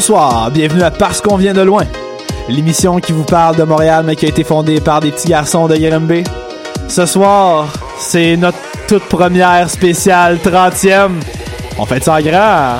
Bonsoir, bienvenue à Parce qu'on vient de loin, l'émission qui vous parle de Montréal mais qui a été fondée par des petits garçons de Grimby. Ce soir, c'est notre toute première spéciale 30e. On fait ça en grand.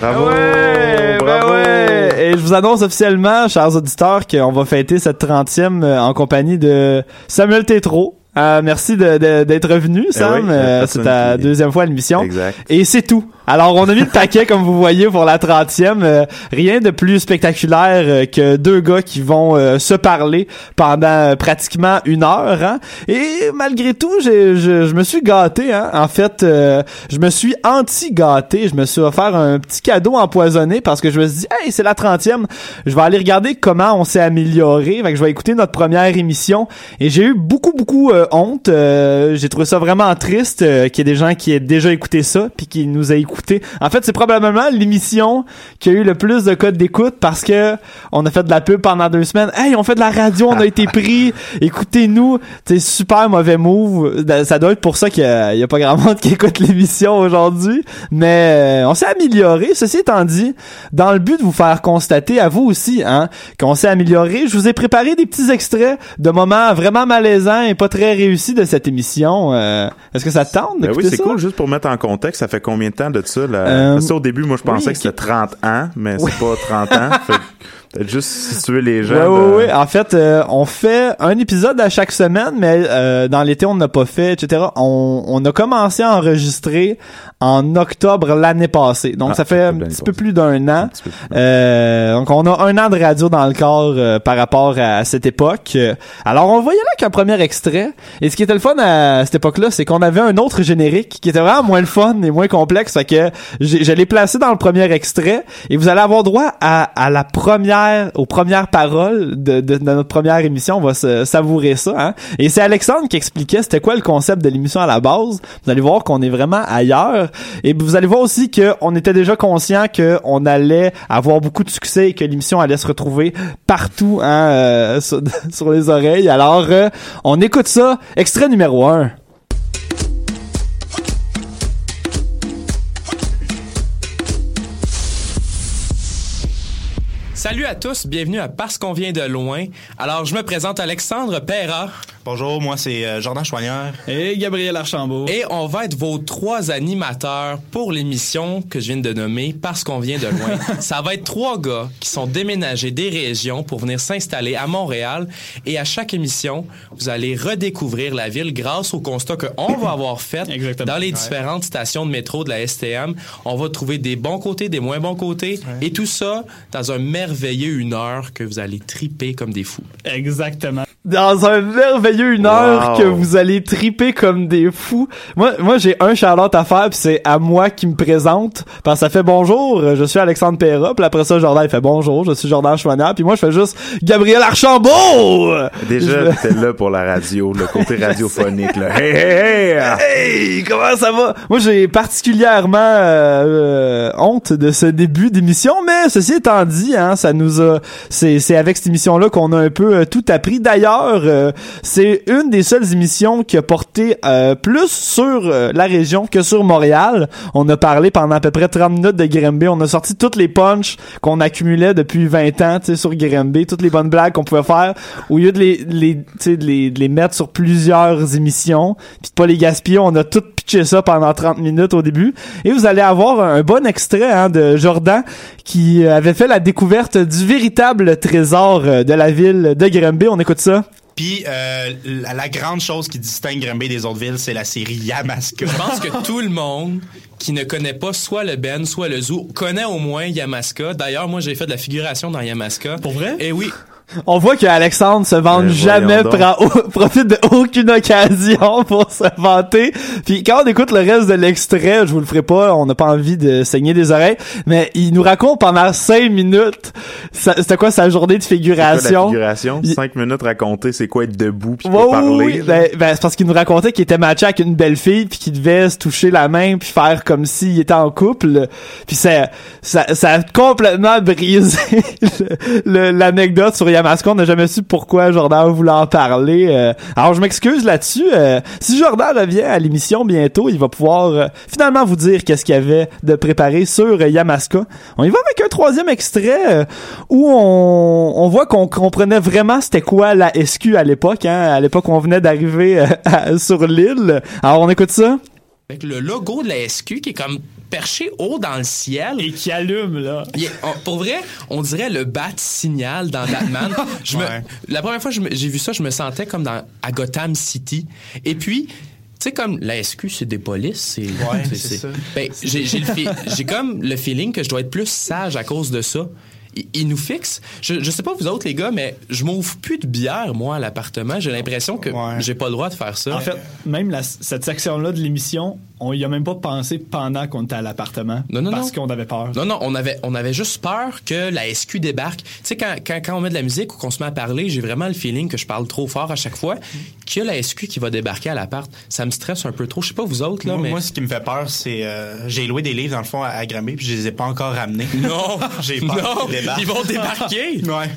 Bravo! Ouais, ben bravo! ouais. Et je vous annonce officiellement, chers auditeurs, qu'on va fêter cette 30e euh, en compagnie de Samuel Tétrault. Euh, merci de- de- d'être venu, Sam. oui, la Euh, c'est ta qui- deuxième fois à l'émission. Exact. Et c'est tout. Alors, on a mis le paquet, comme vous voyez, pour la 30e. Euh, rien de plus spectaculaire euh, que deux gars qui vont euh, se parler pendant euh, pratiquement une heure. Hein? Et malgré tout, je, je me suis gâté. Hein? En fait, euh, je me suis anti-gâté. Je me suis offert un petit cadeau empoisonné parce que je me suis dit, hey, c'est la 30e. Je vais aller regarder comment on s'est amélioré. Fait que je vais écouter notre première émission. Et j'ai eu beaucoup, beaucoup honte. J'ai trouvé ça vraiment triste qu'il y ait des gens qui aient déjà écouté ça puis qui nous aient écouté. En fait, c'est probablement l'émission qui a eu le plus de codes d'écoute parce que on a fait de la pub pendant deux semaines. Hey, on fait de la radio, on a été pris. Écoutez-nous. C'est super mauvais move. Ça doit être pour ça qu'il y a, il y a pas grand monde qui écoute l'émission aujourd'hui. Mais euh, on s'est amélioré. Ceci étant dit, dans le but de vous faire constater à vous aussi, hein, qu'on s'est amélioré, je vous ai préparé des petits extraits de moments vraiment malaisants et pas très réussis de cette émission. Euh, Est-ce que ça te tente Ben oui, c'est cool. Juste pour mettre en contexte, ça fait combien de temps de ça? Euh, que au début, moi, je pensais oui, que c'était 30 ans, mais c'est pas 30 ans. Peut-être juste situer les gens. De- ouais. En fait, euh, on fait un épisode à chaque semaine, mais euh, dans l'été, on n'a pas fait, etc. On, on a commencé à enregistrer en octobre l'année passée. Donc, Ah, ça fait un petit peu plus d'un an. Euh, donc, on a un an de radio dans le corps euh, par rapport à cette époque. Euh, Alors, on va y aller avec un premier extrait. Et ce qui était le fun à cette époque-là, c'est qu'on avait un autre générique qui était vraiment moins le fun et moins complexe. Fait que je l'ai placé dans le premier extrait et vous allez avoir droit à, à la première, aux premières paroles de, de, de notre première émission. On va se savourer ça. Hein? Et c'est Alexandre qui expliquait c'était quoi le concept de l'émission à la base. Vous allez voir qu'on est vraiment ailleurs. Et vous allez voir aussi qu'on était déjà conscient qu'on allait avoir beaucoup de succès et que l'émission allait se retrouver partout hein, euh, sur, les oreilles. Alors, euh, on écoute ça. Extrait numéro 1. Salut à tous, bienvenue à Parce qu'on vient de loin. Alors, je me présente Alexandre Perra Bonjour, moi c'est euh, Jordan Chouanière. Et Gabriel Archambault. et on va être vos trois animateurs pour l'émission que je viens de nommer Parce qu'on vient de loin. Ça va être trois gars qui sont déménagés des régions pour venir s'installer à Montréal et à chaque émission, vous allez redécouvrir la ville grâce au constat qu'on va avoir fait Exactement. dans les différentes stations de métro de la STM. On va trouver des bons côtés, des moins bons côtés et tout ça dans un merveilleux une heure que vous allez triper comme des fous. Exactement. Dans un merveilleux une heure Wow. que vous allez triper comme des fous. Moi, moi j'ai un Charlotte à faire, puis c'est à moi qui me présente. Parce que ça fait bonjour, je suis Alexandre Perra, puis après ça, Jordan il fait bonjour, je suis Jordan Chouanière, puis moi je fais juste Gabriel Archambault! Déjà, Je- t'es là pour la radio, le côté radiophonique. Là. Hey, hey, hey! Hey, comment ça va? Moi, j'ai particulièrement euh, euh, honte de ce début d'émission, mais ceci étant dit, hein, ça nous a, c'est, c'est avec cette émission-là qu'on a un peu euh, tout appris. D'ailleurs, euh, c'est une des seules émissions qui a porté euh, plus sur euh, la région que sur Montréal. On a parlé pendant à peu près 30 minutes de Grimby. On a sorti toutes les punchs qu'on accumulait depuis 20 ans, sur Grimby, toutes les bonnes blagues qu'on pouvait faire, au lieu de les, de les, mettre sur plusieurs émissions, puis de pas les gaspiller, on a tout pitché ça pendant 30 minutes au début. Et vous allez avoir un bon extrait hein, de Jordan qui euh, avait fait la découverte du véritable trésor euh, de la ville de Grimby. On écoute ça. Puis euh, la, la grande chose qui distingue Grimby des autres villes, c'est la série Yamaska. Je pense que tout le monde qui ne connaît pas soit le Ben, soit le Zoo, connaît au moins Yamaska. D'ailleurs, moi, j'ai fait de la figuration dans Yamaska. Pour vrai? Et oui. On voit que Alexandre se vante Mais jamais, prend profite de aucune occasion pour se vanter. Puis quand on écoute le reste de l'extrait, je vous le ferai pas, on n'a pas envie de saigner des oreilles, mais il nous raconte pendant cinq minutes, c'était quoi sa journée de quoi figuration. La figuration, Il- cinq minutes raconter c'est quoi être debout puis parler. oui. Ben, ben, c'est parce qu'il nous racontait qu'il était matché avec une belle fille puis qu'il devait se toucher la main puis faire comme s'il était en couple. Puis ça, ça, ça a complètement brisé l'anecdote sur Yamaska. On n'a jamais su pourquoi Jordan voulait en parler. Euh, alors je m'excuse là-dessus. Euh, si Jordan revient à l'émission bientôt, il va pouvoir euh, finalement vous dire qu'est-ce qu'il y avait de préparé sur Yamaska. On y va avec un troisième extrait où on, voit qu'on comprenait vraiment c'était quoi la SQ à l'époque. Hein, à l'époque on venait d'arriver sur l'île. Alors on écoute ça. Avec le logo de la SQ qui est comme perché haut dans le ciel. Et qui allume là. Il on- pour vrai, on dirait le bat signal dans Batman. Je me, Ouais. la première fois que j'ai vu ça, je me sentais comme dans à Gotham City. Et puis, tu sais comme la SQ c'est des polices, c'est Ouais. Ben, j'ai comme le feeling que je dois être plus sage à cause de ça. Il, il nous fixe. Je, je sais pas vous autres les gars, mais je m'ouvre plus de bière moi à l'appartement. J'ai l'impression que Ouais. j'ai pas le droit de faire ça. En fait, même la- cette section-là de l'émission, on y a même pas pensé pendant qu'on était à l'appartement. Non, non, parce non. qu'on avait peur. Non, non, on avait, on avait juste peur que la SQ débarque. Tu sais, quand, quand, quand on met de la musique ou qu'on se met à parler, j'ai vraiment le feeling que je parle trop fort à chaque fois, qu'il y a la SQ qui va débarquer à l'appart. Ça me stresse un peu trop. Je sais pas vous autres, là, Moi, mais... moi, ce qui me fait peur, c'est euh, j'ai loué des livres dans le fond à, à Granby puis je les ai pas encore ramenés. Non, J'ai peur non, qu'ils débarquent. ils vont débarquer. Ouais.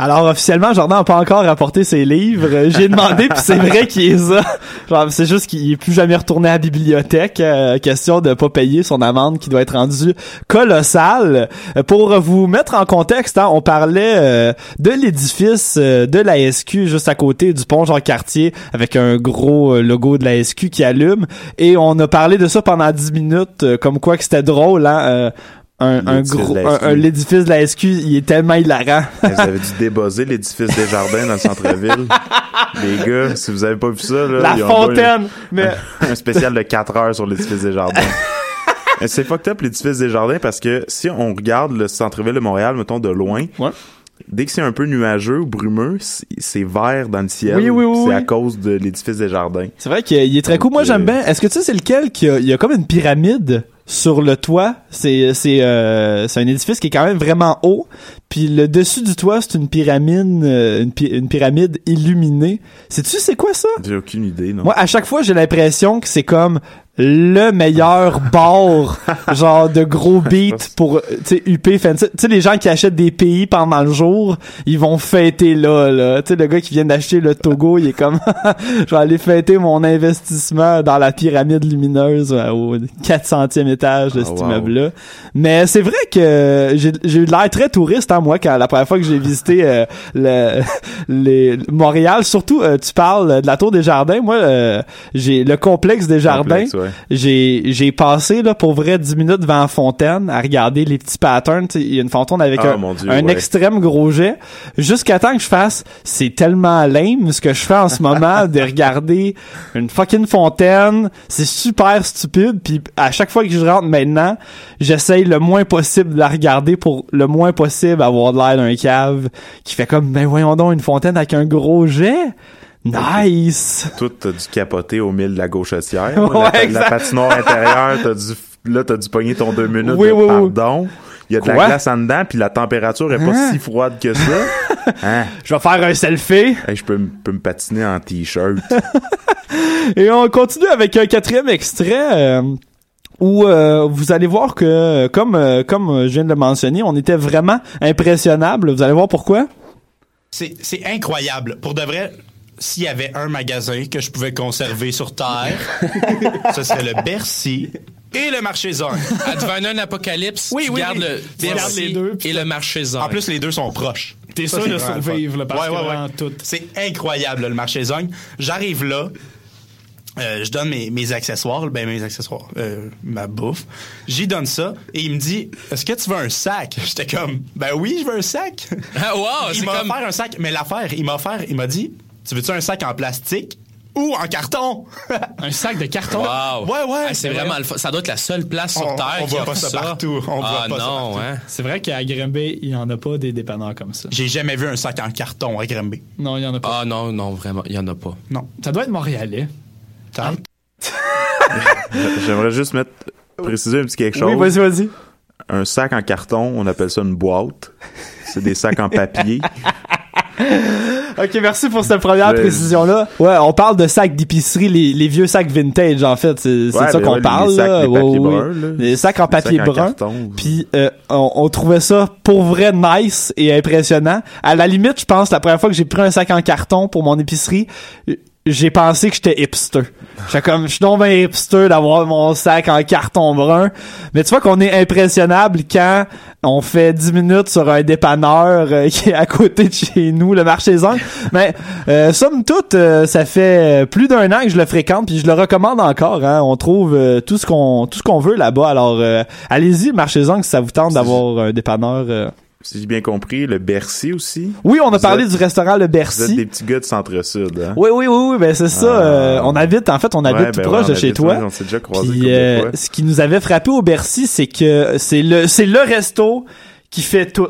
Alors officiellement, Jordan n'a pas encore rapporté ses livres. Euh, J'ai demandé, puis c'est vrai qu'il est ça. Genre, c'est juste qu'il est plus jamais retourné à la bibliothèque. Euh, question de pas payer son amende qui doit être rendue colossale. Euh, Pour vous mettre en contexte, hein, on parlait de l'édifice de la SQ juste à côté du pont Jean-Cartier avec un gros logo de la SQ qui allume. Et on a parlé de ça pendant 10 minutes, comme quoi que c'était drôle, hein. Un, un gros, de la un- SQ. un- l'édifice de la SQ, il est tellement hilarant. Vous avez dû débosser l'édifice des jardins dans le centre-ville. Les gars, si vous avez pas vu ça, là, La ils ont pas fontaine! Mais un spécial de 4 heures sur l'édifice des jardins. C'est fucked up l'édifice des jardins parce que si on regarde le centre-ville de Montréal, mettons de loin, Ouais. dès que c'est un peu nuageux ou brumeux, c'est- vert dans le ciel. Oui, oui, oui, C'est à cause de l'édifice des jardins. c'est vrai qu'il est très cool. Moi, j'aime euh, bien. Est-ce que tu sais c'est lequel qu'il y a, il y a comme une pyramide? Sur le toit? C'est c'est euh, c'est un édifice qui est quand même vraiment haut. Puis le dessus du toit, c'est une pyramide euh, une, pyramide illuminée. Sais-tu c'est quoi ça? J'ai aucune idée, non? Moi, à chaque fois, j'ai l'impression que c'est comme le meilleur bar, genre de gros beats pour, euh, tu sais, UP. Tu sais, les gens qui achètent des pays pendant le jour, ils vont fêter là, là. Tu sais, le gars qui vient d'acheter le Togo, il est comme, je vais aller fêter mon investissement dans la pyramide lumineuse euh, au 400e étage de Ah, cet wow. immeuble-là. Mais c'est vrai que j'ai j'ai eu l'air très touriste, hein, moi, quand la première fois que j'ai visité euh, le, les, Montréal. Surtout, euh, tu parles de la Tour des Jardins. Moi, j'ai le complexe des Jardins. Complexe, ouais. J'ai j'ai passé là pour vrai 10 minutes devant la fontaine à regarder les petits patterns. Il y a une fontaine avec Ah, un, Dieu, un ouais. extrême gros jet. Jusqu'à temps que je fasse, c'est tellement lame ce que je fais en ce moment de regarder une fucking fontaine. C'est super stupide. Puis à chaque fois que je rentre maintenant, j'essaye le moins possible de la regarder pour le moins possible avoir de l'air d'un cave qui fait comme ben voyons donc une fontaine avec un gros jet. Nice. Toi, t'as dû capoter au mille de la gauchetière. Ouais, la, exact. la patinoire intérieure, t'as dû, là, t'as dû pogner ton deux minutes Oui, de oui, oui. pardon. Il y a de Quoi? la glace en dedans, puis la température est pas Hein? si froide que ça. Hein? Je vais faire un selfie. Hey, je peux, me patiner en t-shirt. Et on continue avec un quatrième extrait euh, où euh, vous allez voir que, comme euh, comme je viens de le mentionner, on était vraiment impressionnable. Vous allez voir pourquoi? C'est c'est incroyable. Pour de vrai, s'il y avait un magasin que je pouvais conserver sur Terre, ce serait le Bercy et le marché zone. Advenant un apocalypse, Oui, tu oui, gardes oui. le Tu gardes Bercy les deux, et le marché zone. En plus, les deux sont proches. T'es Ça, sûr c'est de le survivre, là, parce Ouais, que ouais, ouais. tout. C'est incroyable, le marché Zong. J'arrive là. euh, je donne mes, mes accessoires, ben mes accessoires, euh, ma bouffe. J'y donne ça et il me dit Est-ce que tu veux un sac? J'étais comme Ben oui, je veux un sac. Ah, wow, il c'est m'a comme... offert un sac, mais l'affaire, il m'a offert, il m'a dit Tu veux-tu un sac en plastique ou en carton? Un sac de carton? Wow. Ouais, ouais. Ah, c'est vraiment le. Ça doit être la seule place sur On- Terre on voit pas ça partout. On ah voit pas ça non, hein. C'est vrai qu'à Grimby, il n'y en a pas des dépanneurs comme ça. J'ai jamais vu un sac en carton à Grimby. Non, il n'y en a pas. Ah non, non, vraiment, il y en a pas. Non. Ça doit être montréalais. J'aimerais juste mettre, préciser un petit quelque chose. Oui, vas-y, vas-y. Un sac en carton, on appelle ça une boîte. C'est des sacs en papier. Ok, merci pour cette première précision-là. Ouais, on parle de sacs d'épicerie, les, les vieux sacs vintage, en fait. C'est Ouais, de ça ben qu'on ouais, parle, les sacs, là. les Ouais, papiers ouais, bruns, là. Les sacs en Les papier sacs brun. Puis euh, on, on trouvait ça pour vrai nice et impressionnant. À la limite, je pense, la première fois que j'ai pris un sac en carton pour mon épicerie, j'ai pensé que j'étais hipster. J'étais comme, je suis donc bien hipster d'avoir mon sac en carton brun. Mais tu vois qu'on est impressionnable quand on fait 10 minutes sur un dépanneur euh, qui est à côté de chez nous, le marché des Angles. Mais euh, somme toute, euh, ça fait plus d'un an que je le fréquente puis je le recommande encore. Hein. On trouve euh, tout ce qu'on tout ce qu'on veut là-bas. Alors euh, allez-y, le marché des Angles, si ça vous tente d'avoir un dépanneur. Si j'ai bien compris, le Bercy aussi? Oui, on a Vous parlé êtes- du restaurant Le Vous êtes Bercy. des petits gars de centre-sud, hein? Oui, oui, oui, oui, ben c'est ça. Ah. euh, on habite, en fait, on habite Ouais, tout ben proche ouais, de chez toi. on s'est déjà croisés Puis euh, ce qui nous avait frappé au Bercy, c'est que c'est le c'est le resto qui fait tout.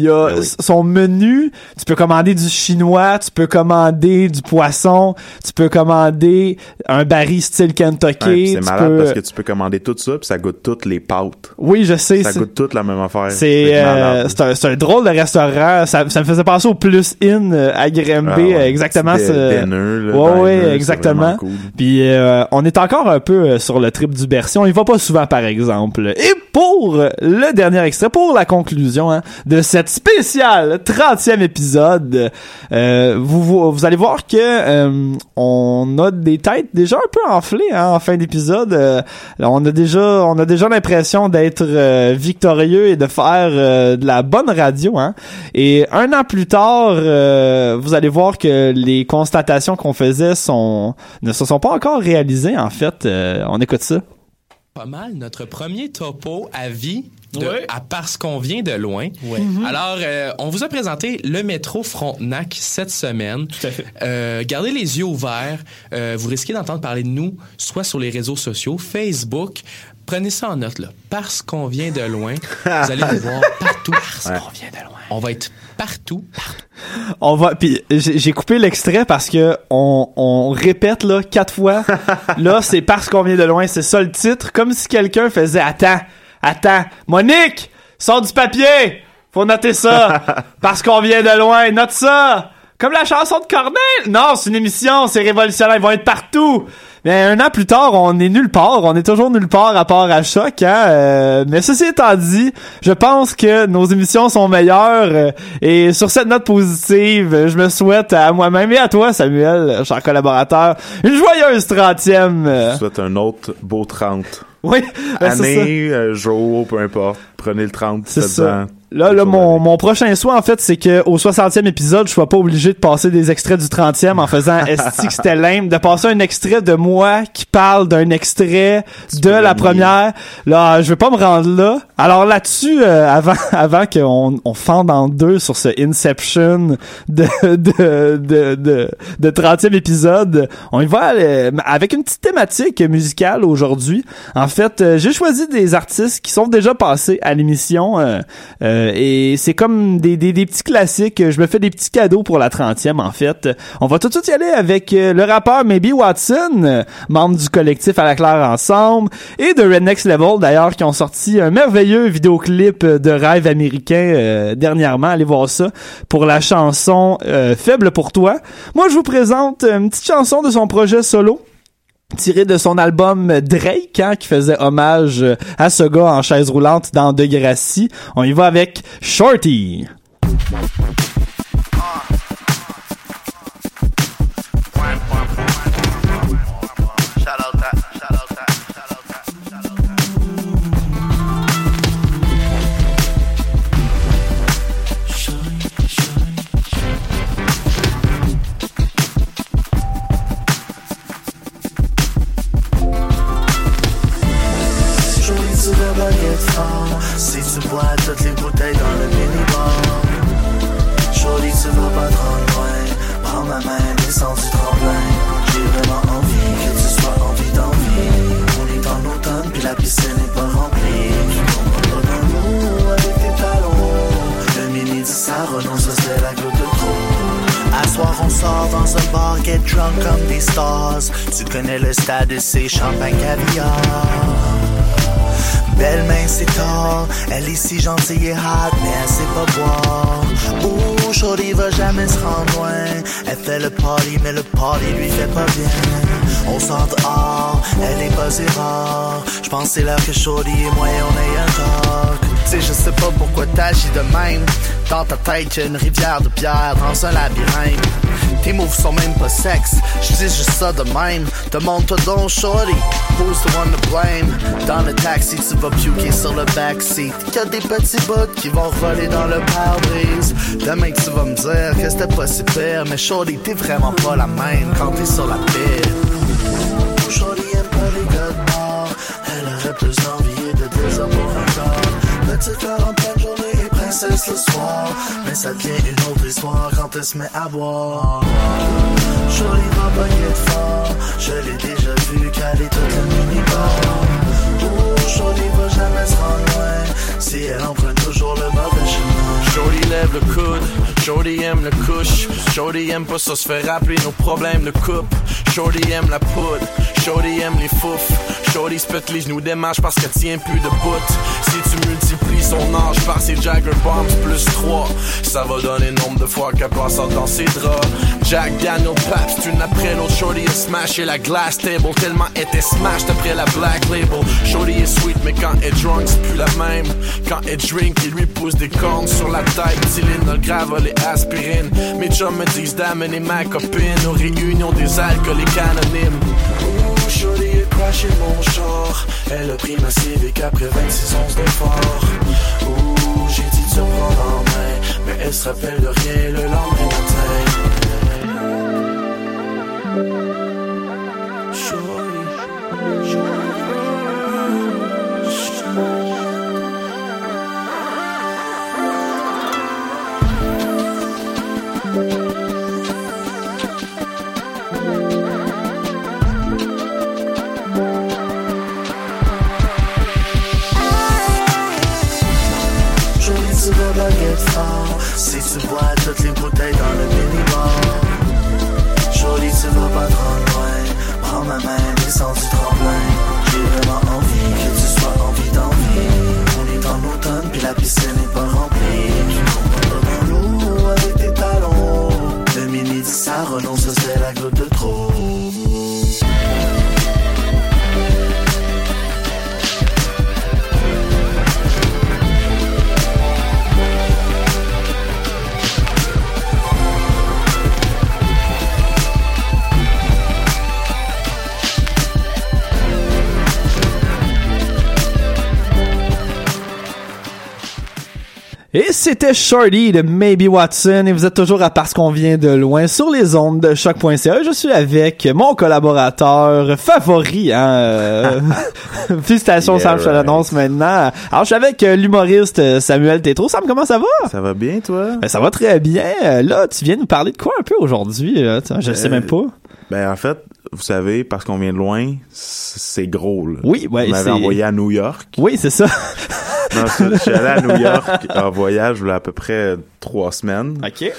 Il y a Ben oui. son menu, tu peux commander du chinois, tu peux commander du poisson, tu peux commander un baril style Kentucky. C'est malade peux- parce que tu peux commander tout ça, puis ça goûte toutes les pâtes. Oui, je sais. Ça goûte toute la même affaire. C'est euh, un, un drôle de restaurant. Ça, ça me faisait penser au Plus In euh, à Grimby, Ah ouais, euh, exactement. ce- dinner, là, Ouais, ouais, exactement. cool. Puis euh, on est encore un peu euh, sur le trip du Bercy. On y va pas souvent, par exemple. Et pour le dernier extrait, pour la conclusion hein, de cette spéciale 30e épisode, euh, vous, vous, vous allez voir que euh, on a des têtes déjà un peu enflées hein, en fin d'épisode. Euh, on a déjà on a déjà l'impression d'être euh, victorieux et de faire euh, de la bonne radio. Hein. Et un an plus tard, euh, vous allez voir que les constatations qu'on faisait sont ne se sont pas encore réalisées. En fait, on écoute ça. Pas mal notre premier topo à vie de, à parce qu'on vient de loin. Alors, euh, on vous a présenté le métro Frontenac cette semaine. Tout à fait. Euh, gardez les yeux ouverts. Euh, vous risquez d'entendre parler de nous, soit sur les réseaux sociaux, Facebook. Prenez ça en note, là. Parce qu'on vient de loin, vous allez nous voir partout. Parce qu'on vient de loin. On va être partout. On va puis j'ai j'ai coupé l'extrait parce que on, on répète là quatre fois. là, c'est parce qu'on vient de loin, c'est ça le titre, comme si quelqu'un faisait attends, attends, Monique, sors du papier. Faut noter ça parce qu'on vient de loin, note ça. Comme la chanson de Cornel. Non, c'est une émission, c'est révolutionnaire, ils vont être partout. Mais un an plus tard, on est nulle part. On est toujours nulle part à part à choc. Hein? euh, mais ceci étant dit, je pense que nos émissions sont meilleures. euh, et sur cette note positive, je me souhaite à moi-même et à toi, Samuel, cher collaborateur, une joyeuse 30e. euh, Je vous souhaite un autre beau 30. oui, ben. Année, euh, jour, peu importe. Prenez le 30, C'est 17 ça. ans. Là, là, mon, mon prochain souhait, en fait, c'est que au 60e épisode, je sois pas obligé de passer des extraits du 30e en faisant esti que c'était lame, de passer un extrait de moi qui parle d'un extrait de la première? Là, je vais pas me rendre là. Alors là-dessus, euh, avant, avant qu'on on fende en deux sur ce Inception de, de, de, de, de 30e épisode, on y va euh, avec une petite thématique musicale aujourd'hui. En fait, euh, j'ai choisi des artistes qui sont déjà passés à l'émission et c'est comme des, des, petits classiques. Je me fais des petits cadeaux pour la 30e en fait. On va tout de suite y aller avec le rappeur Maybe Watson, membre du collectif à la claire ensemble et de Red Next Level d'ailleurs qui ont sorti un merveilleux vidéoclip de rêve américain euh, dernièrement. Allez voir ça pour la chanson euh, Faible pour toi. Moi je vous présente une petite chanson de son projet solo tiré de son album Drake, hein, qui faisait hommage à ce gars en chaise roulante dans Degrassi. On y va avec Shorty. Shout on sort dans un bar, get drunk comme des stars. Tu connais le stade, c'est champagne caviar. Belle main, c'est tard. Elle est si gentille et hot, mais elle sait pas boire. Ouh, Shorty va jamais se rendre loin. Elle fait le party, mais le party lui fait pas bien. On sort dehors, elle est buzzée rare. J'pense c'est l'heure que Shorty et moi on ait un talk. Sais, je sais pas pourquoi t'agis de même. Dans ta tête, y'a une rivière de pierre dans un labyrinthe. Tes moves sont même pas sexe, je dis juste ça de même. Demande-toi donc, shorty, who's the one to blame? Dans le taxi, tu vas puker sur le backseat. Y'a des petits bouts qui vont voler dans le pare-brise. Demain, tu vas me dire que c'était pas si pire, mais shorty, t'es vraiment pas la même quand t'es sur la pire. Shorty aime pas les gars de. Elle aurait plus désamour encore. Petite quarantaine, journée et princesse le soir. Mais ça devient une autre histoire quand elle se met à boire. Shorty va être fort. Je l'ai déjà vu caler toute la mini-bar. Shorty va jamais se rendre loin. Si elle emprunte toujours le mauvais chemin. Shorty lève le coude, Shorty aime le couche, Shorty aime pas ça se fait rappeler nos problèmes de coupe, Shorty aime la poudre, Shorty aime les fouf, Shorty se pète les genoux des marches parce qu'elle tient plus de bout. Si tu multiplies son âge par ses Jagger Bombs plus 3, ça va donner nombre de fois qu'elle passe dans ses draps. Jack Daniel Paps, une après l'autre, Shorty a smashé la glass table tellement elle était smashed après la black label. Shorty est sweet mais quand elle drunk c'est plus la même. Quand elle drink, il lui pousse des cornes sur la tête. Dylan le les aspirines. Mes chums me disent d'amener ma copine aux réunions des alcooliques anonymes. Ouh, Shorty est crashé mon char. Elle a pris ma civic après 26 onces d'effort. Ouh, j'ai dit de se prendre en main. Mais elle se rappelle de rien c'était Shorty de Maybe Watson et vous êtes toujours à Parce qu'on vient de loin sur les ondes de choc.ca. Je suis avec mon collaborateur favori. Hein, euh, Félicitations Yeah, Sam, je te l'annonce maintenant. Alors je suis avec euh, l'humoriste euh, Samuel Tétro. Sam, comment ça va? Ça va bien, toi? Ben, ça va très bien. Là, tu viens nous parler de quoi un peu aujourd'hui? Je sais Euh, même pas. Ben, en fait, vous savez, parce qu'on vient de loin, c'est gros, là. Oui, ouais, Vous m'avez envoyé à New York. Oui, c'est ça. Non, je je suis allé à New York en voyage, il y a à peu près trois semaines. OK.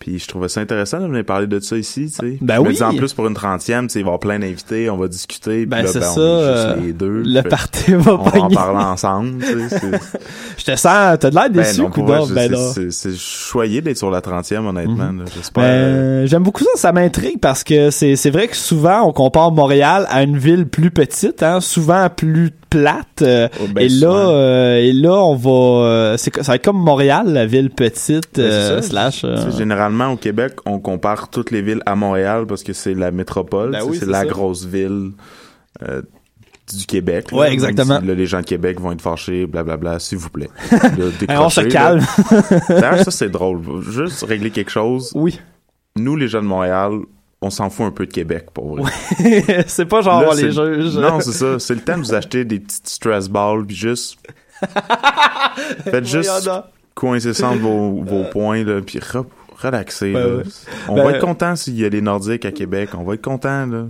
Puis je trouvais ça intéressant de venir parler de ça ici, tu sais. Ben Je me oui. dis, en plus, pour une trentième, tu sais, il va y avoir plein d'invités, on va discuter. Ben, puis là, c'est ben, ça, on est euh, juste les deux. Le party va On va en parler ensemble, tu sais. c'est- Je te sens, t'as de l'air Ben déçu, non, coudonc. vrai, Ben c'est- non. c'est- choyé d'être sur la trentième, honnêtement. là. J'espère. Ben, euh, j'aime beaucoup ça, ça m'intrigue parce que c'est c'est vrai que souvent on compare Montréal à une ville plus petite, hein, souvent plus plate. euh, Oh, ben, et là, euh, et là on va, euh, c'est ça va être comme Montréal, la ville petite Ben, euh, ça. slash. euh, généralement, au Québec, on compare toutes les villes à Montréal parce que c'est la métropole, Ben oui, c'est la ça. grosse ville du Québec. là. Ouais, exactement. si, là, les gens de Québec vont être fâchés, blablabla, s'il vous plaît. Là, on se calme. D'ailleurs, ça, c'est drôle. Juste régler quelque chose. oui, Nous, les gens de Montréal, on s'en fout un peu de Québec, pour vrai. c'est pas genre Là, les c'est- juge. Non, c'est ça. C'est le temps de vous acheter des petites stress balls, puis juste... Faites juste coincer vos, vos points, là, puis re- relaxez. Ouais, là. ouais. On Ben, va être content s'il y a les Nordiques à Québec. On va être content. Là.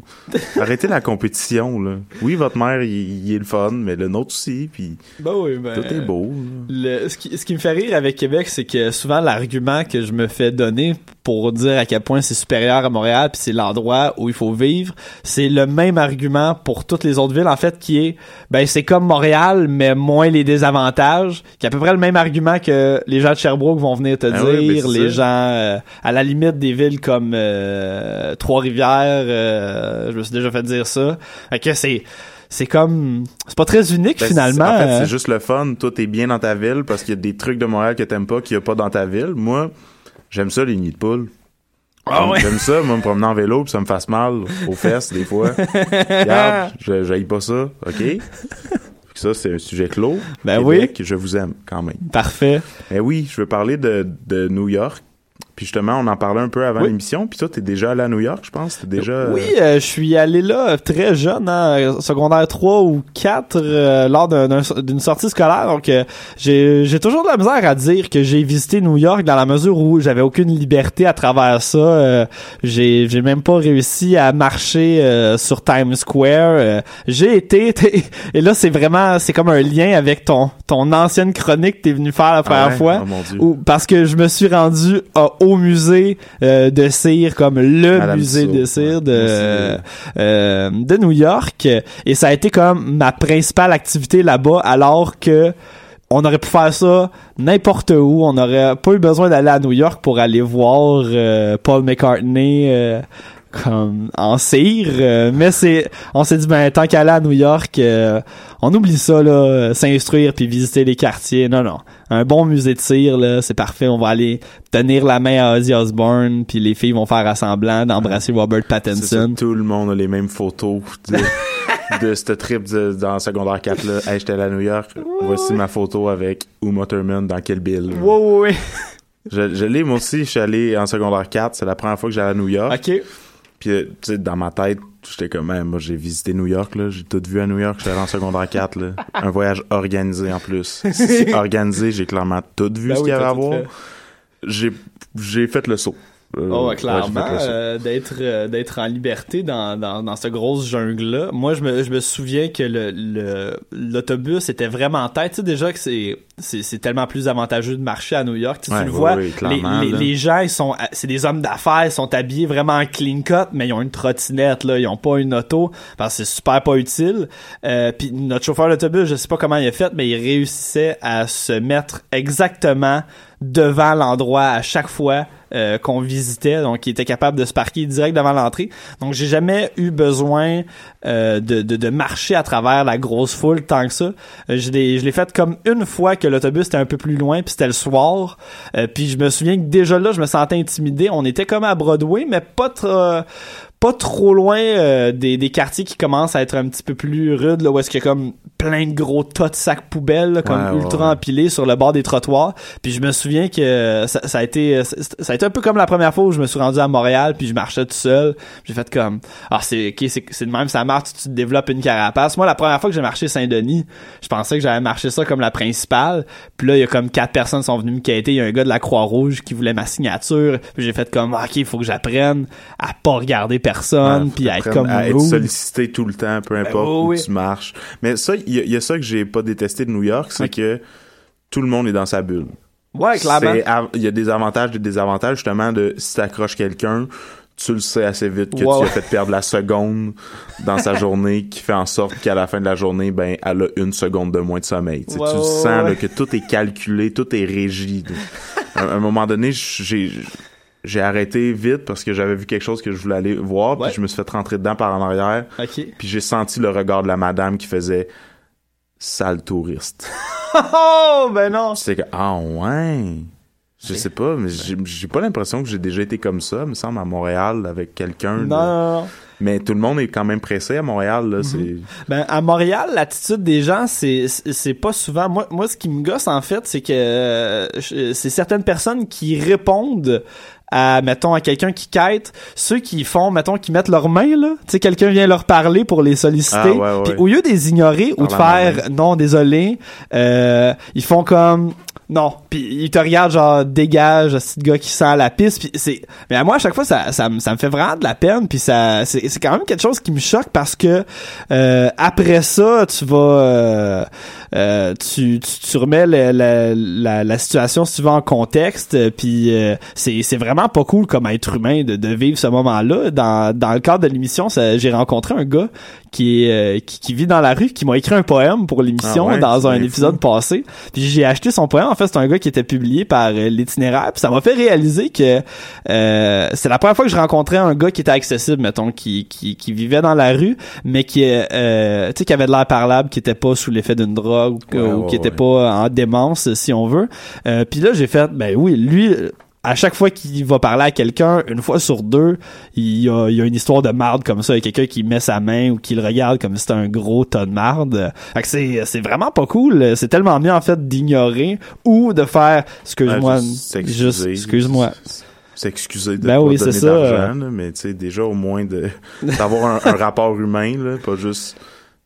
Arrêtez la compétition. Là. Oui, votre mère, il, il est le fun, mais le nôtre aussi. Puis Ben oui, ben, tout est beau. là. Le- ce, qui, ce qui me fait rire avec Québec, c'est que souvent l'argument que je me fais donner pour dire à quel point c'est supérieur à Montréal, puis c'est l'endroit où il faut vivre, c'est le même argument pour toutes les autres villes, en fait, qui est, ben c'est comme Montréal, mais moins les désavantages, qui est à peu près le même argument que les gens de Sherbrooke vont venir te dire, oui, ben c'est les ça. gens, euh, à la limite des villes comme euh, Trois-Rivières, euh, je me suis déjà fait dire ça. Fait que c'est... C'est comme... C'est pas très unique, Ben, finalement. c'est- En fait, euh. c'est juste le fun. Toi, t'es bien dans ta ville parce qu'il y a des trucs de Montréal que t'aimes pas qu'il y a pas dans ta ville. Moi, j'aime ça, les nids de poules. Ah J'aime- ouais? J'aime ça, moi, me promener en vélo, puis ça me fasse mal aux fesses, des fois. Regarde, je j'haïs pas ça, OK? Ça, c'est un sujet clos. Ben Québec, je vous aime, quand même. Parfait. Mais oui, je veux parler de, de New York. Puis justement, on en parlait un peu avant Oui. l'émission. Puis toi, t'es déjà allé à New York, je pense. T'es déjà... euh, Oui, euh, je suis allé là euh, très jeune, hein, secondaire 3 ou 4, euh, lors d'un- d'un- d'une sortie scolaire. Donc, euh, j'ai toujours de la misère à dire que j'ai visité New York dans la mesure où j'avais aucune liberté à travers ça. Euh, j'ai j'ai même pas réussi à marcher euh, sur Times Square. Euh, j'ai été... Et là, c'est vraiment... C'est comme un lien avec ton, ton ancienne chronique que t'es venu faire la première ouais? fois. Oh, mon Dieu. Parce que je me suis rendu à- au musée euh, de cire comme le Madame musée de cire ouais. de euh, euh, de New York. Et ça a été comme ma principale activité là-bas alors que on aurait pu faire ça n'importe où. On n'aurait pas eu besoin d'aller à New York pour aller voir euh, Paul McCartney euh, comme en cire. Euh, mais c'est on s'est dit ben tant qu'aller à New York euh, on oublie ça là s'instruire puis visiter les quartiers non non un bon musée de cire là c'est parfait on va aller tenir la main à Ozzy Osbourne puis les filles vont faire assemblant d'embrasser Robert ça, Pattinson tout le monde a les mêmes photos de, de ce trip de- dans secondaire 4 là. Hey, j'étais à New York. Voici ma photo avec Uma Thurman dans Kill Bill. Ouais, ouais, ouais. Je, je l'ai, moi aussi, je suis allé en secondaire 4. C'est la première fois que j'allais à New York. Ok. Puis, euh, tu sais, dans ma tête, j'étais comme, Hey, moi, j'ai visité New York, là. J'ai tout vu à New York. J'étais allé en secondaire 4, là. Un voyage organisé, en plus. Si c'est organisé, j'ai clairement tout vu Ben ce oui, qu'il y avait à voir. J'ai, j'ai fait le saut. Euh, Oh, ouais, clairement, euh, d'être euh, d'être en liberté dans, dans, dans cette grosse jungle-là. Moi, je me, je me souviens que le le- l'autobus était vraiment en tête. Tu sais déjà que c'est c'est tellement plus avantageux de marcher à New York. Tu, sais, tu le vois, oui, les, les, les gens, ils sont c'est des hommes d'affaires, ils sont habillés vraiment en clean cut, mais ils ont une trottinette là, ils ont pas une auto parce que c'est super pas utile. Euh, puis notre chauffeur d'autobus, je sais pas comment il a fait, mais il réussissait à se mettre exactement devant l'endroit à chaque fois euh, qu'on visitait, donc il était capable de se parquer direct devant l'entrée. Donc j'ai jamais eu besoin euh, de, de, de marcher à travers la grosse foule tant que ça. Euh, je l'ai fait comme une fois que l'autobus était un peu plus loin, puis c'était le soir. Euh, puis je me souviens que déjà là, je me sentais intimidé. On était comme à Broadway, mais pas trop pas trop loin euh, des, des quartiers qui commencent à être un petit peu plus rudes, là, où est-ce a comme plein de gros tas de sacs poubelles, là, comme Ouais, ultra ouais. empilés sur le bord des trottoirs. Puis je me souviens que ça, ça a été ça, ça a été un peu comme la première fois où je me suis rendu à Montréal, puis je marchais tout seul. J'ai fait comme ah c'est ok c'est de même ça marche, tu te développes une carapace. Moi la première fois que j'ai marché Saint-Denis, je pensais que j'allais marcher ça comme la principale. Puis là il y a comme quatre personnes qui sont venues me quêter. Il y a un gars de la Croix-Rouge qui voulait ma signature. Puis j'ai fait comme ah, ok il faut que j'apprenne à pas regarder personne, Ouais, puis à être comme à être sollicité tout le temps, peu importe oui, où oui. tu marches. Mais ça, il il y a ça que j'ai pas détesté de New York, c'est que tout le monde est dans sa bulle. Ouais clairement. Il y a des avantages, des désavantages, justement, de si t'accroches quelqu'un, tu le sais assez vite que tu as fait perdre la seconde dans sa journée, qui fait en sorte qu'à la fin de la journée, ben, elle a une seconde de moins de sommeil. Tu sens là, que tout est calculé, tout est régi. à, un moment donné, j'ai j'ai arrêté vite parce que j'avais vu quelque chose que je voulais aller voir, puis je me suis fait rentrer dedans par en arrière, Ok. puis j'ai senti le regard de la madame qui faisait sale touriste. Oh ben non. C'était que ah ouais. Je sais pas, mais j'ai pas l'impression que j'ai déjà été comme ça, me semble, à Montréal avec quelqu'un. Non, là. non, non. Mais tout le monde est quand même pressé à Montréal, là. C'est Ben à Montréal, l'attitude des gens, c'est c'est c'est pas souvent. Moi, moi, ce qui me gosse en fait, c'est que euh, c'est certaines personnes qui répondent à, mettons, à quelqu'un qui quête, ceux qui font, mettons, qui mettent leurs mains, là, tu sais, quelqu'un vient leur parler pour les solliciter, Ah, ouais, ouais. puis au lieu de les ignorer ou de faire, non, désolé, euh, ils font comme, non, puis ils te regardent genre dégage, ce gars qui sent la piste, puis c'est mais à moi à chaque fois ça ça me ça me fait vraiment de la peine, puis ça c'est c'est quand même quelque chose qui me choque parce que euh, après ça tu vas euh, euh, tu, tu tu remets la, la la situation si tu veux en contexte, puis euh, c'est c'est vraiment pas cool comme être humain de de vivre ce moment-là. Dans dans le cadre de l'émission, j'ai rencontré un gars qui euh, qui, qui vit dans la rue, qui m'a écrit un poème pour l'émission Ah ouais, dans un épisode fou. passé. Puis j'ai acheté son poème. En fait, c'est un gars qui était publié par euh, l'itinéraire. Puis ça m'a fait réaliser que euh, c'est la première fois que je rencontrais un gars qui était accessible, mettons, qui, qui, qui vivait dans la rue, mais qui, euh, tu sais, qui avait de l'air parlable, qui était pas sous l'effet d'une drogue ou, que- Ouais, ou ouais, qui était pas en démence, si on veut. Euh, puis là, j'ai fait, ben oui, lui. À chaque fois qu'il va parler à quelqu'un, une fois sur deux, il y a, il y a une histoire de marde comme ça. Quelqu'un qui met sa main ou qui le regarde comme si c'était un gros tas de marde. Fait que c'est, c'est vraiment pas cool. C'est tellement mieux, en fait, d'ignorer ou de faire, excuse-moi, Ouais, juste excuse-moi. S'excuser de Ben pas oui, donner c'est ça. d'argent, mais tu sais, déjà au moins de d'avoir un, un rapport humain, là, pas juste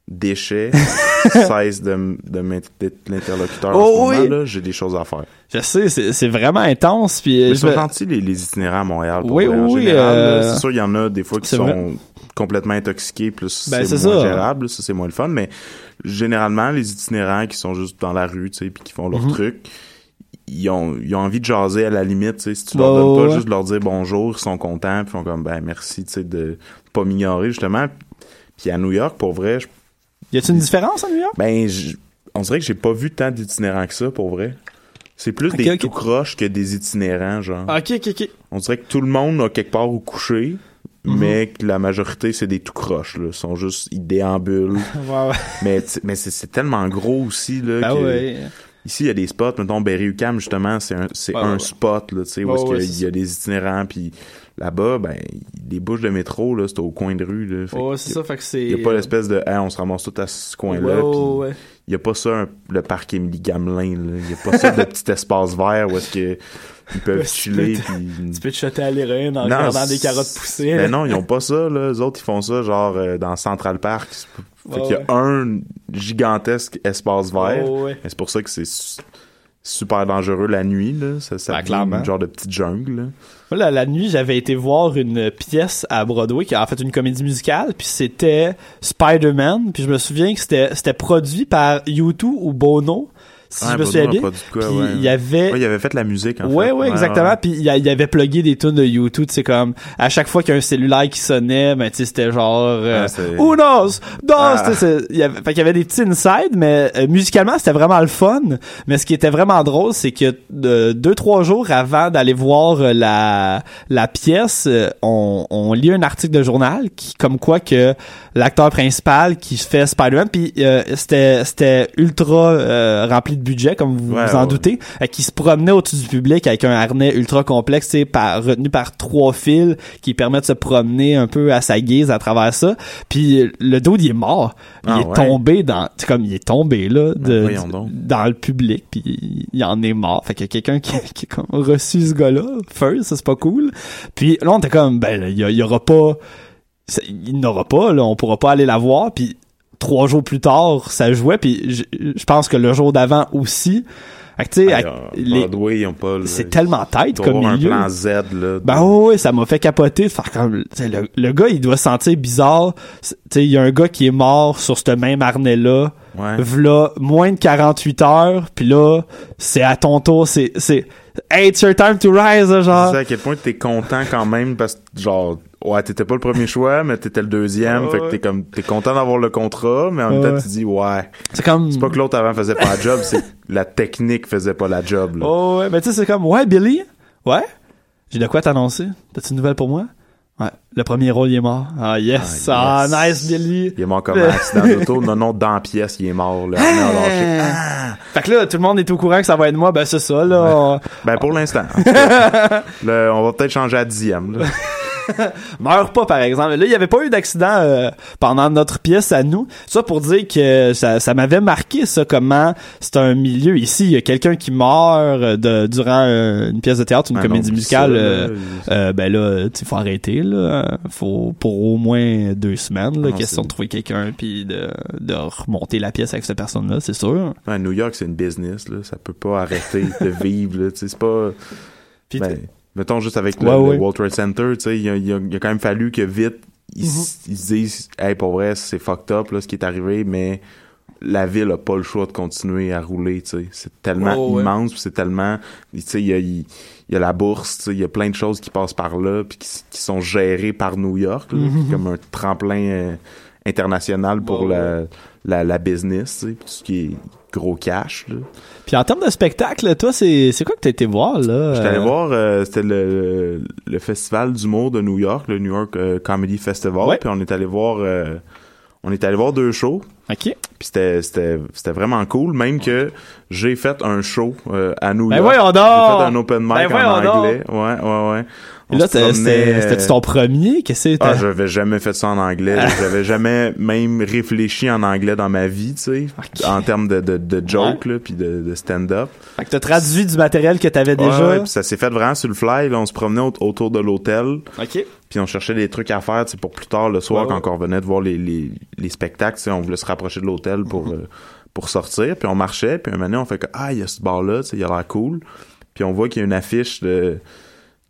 déchets, cesse de, de d'être l'interlocuteur Oh en ce moment, oui. là, j'ai des choses à faire. Je sais, c'est, c'est vraiment intense. Puis, Mais je ils sont gentils, les, les itinérants à Montréal, pour Oui, vrai, en oui, général, euh, là. C'est sûr, il y en a des fois qui c'est sont vrai. complètement intoxiqués, plus Ben, c'est c'est moins ça. gérable, ça c'est moins le fun, mais généralement, les itinérants qui sont juste dans la rue, tu sais, puis qui font leur Mhm. truc, ils ont, ils ont envie de jaser à la limite, tu sais, si tu leur donnes pas ouais. juste de leur dire bonjour, ils sont contents, puis ils font comme, ben, merci, tu sais, de pas m'ignorer, justement. Puis à New York, pour vrai, je- y a-t-il une différence à New York? ben, je- on dirait que j'ai pas vu tant d'itinérants que ça, pour vrai. C'est plus des tout croches que des itinérants, genre. Ok, ok, ok. On dirait que tout le monde a quelque part où coucher, Mhm. mais que la majorité, c'est des tout croches, là. Ils sont juste, ils déambulent. Mais mais c'est tellement gros aussi, là. Ah que- ouais. Ici, il y a des spots, mettons, Berry-UQAM, justement, c'est un, Ouais, un ouais. spot, là, tu sais, où Ouais, est-ce qu'il c'est y a des itinérants, puis là-bas, ben, les bouches de métro, là, c'est au coin de rue, là. Fait Ouais, que c'est y a- ça, fait que c'est. Il y a pas l'espèce de, Hey, on se ramasse tout à ce coin-là, ouais, il y a pas ça, un- le parc Émilie Gamelin, là. Il y a pas ça de petit espace vert où est-ce que ils peuvent Ouais, tu chiller, peux te- puis... Tu peux te à l'héroïne en Non, regardant des carottes pousser. Ben non, ils ont pas ça, là. Les autres, ils font ça, genre, euh, dans Central Park. Fait qu'il y a ouais. un gigantesque espace vert. Ouais. Mais c'est pour ça que c'est super dangereux la nuit, là. Ça, ça Ben, genre de petite jungle, là. Moi, la, la nuit, j'avais été voir une pièce à Broadway qui a en fait une comédie musicale, puis c'était Spider-Man, puis je me souviens que c'était c'était produit par U2 ou Bono, si Ouais, je me souviens bien. Puis ouais. il y avait Ouais, il avait fait la musique, en ouais, fait. ouais, exactement. Puis il il avait plugué des tunes de YouTube, tu sais comme à chaque fois qu'il y a un cellulaire qui sonnait, ben tu sais c'était genre euh, Ah, c'est- Who knows? Dos! Ah. C'est- il y avait, fait qu'il y avait des petits insides, mais euh, musicalement c'était vraiment le fun. Mais ce qui était vraiment drôle, c'est que euh, deux trois jours avant d'aller voir euh, la la pièce, euh, on, on lit un article de journal qui comme quoi que l'acteur principal qui fait Spider-Man, puis euh, c'était c'était ultra euh, rempli de budget comme vous Ouais, vous en ouais. doutez, euh, qui se promenait au-dessus du public avec un harnais ultra complexe, tu sais, par retenu par trois fils qui permet de se promener un peu à sa guise à travers ça. Puis euh, le dos il est mort, il Ah, est ouais. tombé dans, c'est comme il est tombé là de, Ben, donc. dans le public, puis il, en est mort. Fait qu'il y a quelqu'un qui, qui a comme reçu ce gars-là first, ça c'est pas cool. Puis là on était comme ben là, il y, y aura pas, il n'aura pas là, on pourra pas aller la voir. Puis trois jours plus tard, ça jouait. Puis je, pense que le jour d'avant aussi. Fait que, avec euh, les- c'est tellement tête comme milieu. un plan Z, là. Ben ouais, ça m'a fait capoter de faire comme le, le gars il doit se sentir bizarre. C'est- Tu sais, il y a un gars qui est mort sur ce même harnais là. Ouais. V'là moins de 48 heures, puis là c'est à ton tour, c'est c'est hey, it's your time to rise là, Tu genre. sais à quel point t'es content quand même parce que genre ouais t'étais pas le premier choix mais t'étais le deuxième Ouais, fait que t'es comme t'es content d'avoir le contrat mais en même temps ouais. tu dis ouais C'est comme c'est pas que l'autre avant faisait pas la job c'est que la technique faisait pas la job là. Oh ouais, ben tu sais c'est comme ouais Billy, ouais? J'ai de quoi t'annoncer? T'as-tu une nouvelle pour moi? Ouais, le premier rôle il est mort. Ah yes, Ah, ah, nice Billy. il est mort comme un accident d'auto non non dans la pièce il est mort le harnais a lâché. Ah! Fait que là, tout le monde est au courant que ça va être moi, ben c'est ça, là. ben pour l'instant on va peut-être changer à dixième là. meurt pas par exemple. Là, il y avait pas eu d'accident euh, pendant notre pièce à nous. Ça pour dire que ça, ça m'avait marqué ça comment c'est un milieu ici, il y a quelqu'un qui meurt euh, de durant euh, une pièce de théâtre, une Ah comédie non, musicale ça, euh, euh, ben là, tu faut arrêter là, faut pour au moins deux semaines là, Non, question de trouver quelqu'un puis de de remonter la pièce avec cette personne là, c'est sûr. Ouais, New York, c'est une business, là. Ça peut pas arrêter de vivre, là. Tu sais, c'est pas. Puis Ben, mettons juste avec le, Ouais, le. World Trade Center, tu sais, il y a, il y a- il y a quand même fallu que vite, ils, Mhm. ils se disent, hey, pour vrai, c'est fucked up, là, ce qui est arrivé, mais la ville a pas le choix de continuer à rouler, tu sais. C'est tellement Ouais, ouais. immense, puis c'est tellement, tu sais, il y a, y a la bourse, tu sais, il y a plein de choses qui passent par là, puis qui sont gérées par New York, là, Mhm. comme un tremplin euh, international pour Ouais, la, la, la business, tu sais, ce qui est gros cash, là. Puis en termes de spectacle, toi c'est c'est quoi que t'as été voir là? J'étais allé euh, voir, euh, c'était le, le festival d'humour de New York, le New York euh, Comedy Festival. Ouais. Puis on est allé voir, euh, on est allé voir deux shows. OK. Puis c'était, c'était, c'était vraiment cool, même que j'ai fait un show euh, à New Ben York. voyons J'ai donc! fait un open mic Ben en voyons donc! anglais. Ouais, ouais, ouais. On Là c'était euh, ton premier? Qu'est-ce que c'était? ah, j'avais jamais fait ça en anglais. J'avais jamais même réfléchi en anglais dans ma vie, tu sais, en termes de, de, de joke, là, puis de, de stand-up. Fait que t'as traduit du matériel que t'avais déjà? ouais, puis ça s'est fait vraiment sur le fly. Là, on se promenait au- autour de l'hôtel. OK. Puis on cherchait des trucs à faire, tu sais, pour plus tard le soir quand on revenait de voir les, les, les spectacles, tu sais, on voulait se rapprocher de l'hôtel pour euh, pour sortir, puis on marchait, puis un moment donné, on fait que ah, il y a ce bar là, tu sais, il a l'air cool. Puis on voit qu'il y a une affiche de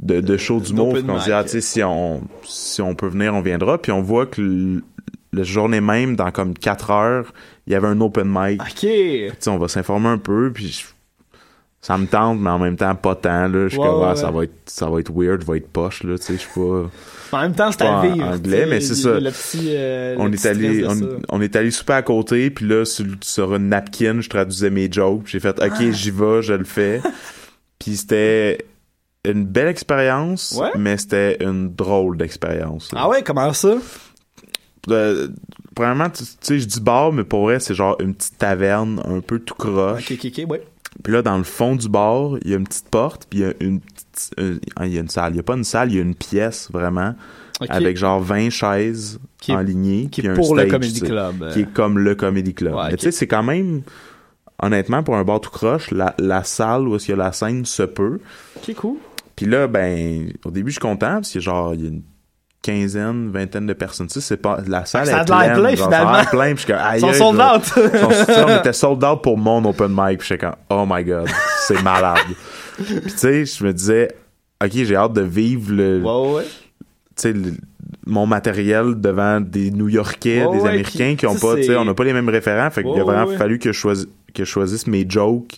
de, de show d'humour, D'open puis on se dit ah, si on si on peut venir, on viendra, puis on voit que le journée même dans comme 4 heures, il y avait un open mic. OK. On va s'informer un peu, puis ça me tente, mais en même temps pas tant là, je suis Ouais, comme ah, ouais. ça va être ça va être weird, va être poche là, tu sais, je suis pas En même temps, c'est à en vivre. anglais, mais c'est ça. Le petit, euh, le on petit est allé on, ça. on est allé super à côté puis là sur, sur une napkin je traduisais mes jokes j'ai fait Ah. ok j'y vais je le fais puis c'était une belle expérience Ouais. mais c'était une drôle d'expérience Ah ouais, comment ça? Euh, premièrement tu sais je dis bar mais pour vrai c'est genre une petite taverne un peu tout croche OK, OK, OK, ouais. puis là dans le fond du bar il y a une petite porte puis il y a une petite euh, il y a une salle il y a pas une salle il y a une pièce vraiment avec genre 20 chaises Qui est- enlignées Qui est pour le Comedy Club. qui est comme le Comedy Club. Ouais, Mais tu sais, c'est quand même, honnêtement, pour un bar tout croche, la, la salle où est-ce qu'il y a la scène se peut. OK, cool. Puis là, ben, au début, je suis content, parce qu'il y a genre, il y a une quinzaine, vingtaine de personnes. Tu sais, c'est pas, la salle Ça est pleine. plein, genre, ça finalement. plein, puis Ils sont sold out. Sont- on était sold out pour mon open mic, puis j'étais comme, oh my god, c'est malade. puis tu sais, je me disais, ok, j'ai hâte de vivre le, Ouais, ouais. tu sais, mon matériel devant des New-Yorkais, Ouais, des Américains qui ont pas, tu sais, on n'a pas les mêmes référents, fait qu'il a vraiment fallu que je choisisse que je choisisse mes jokes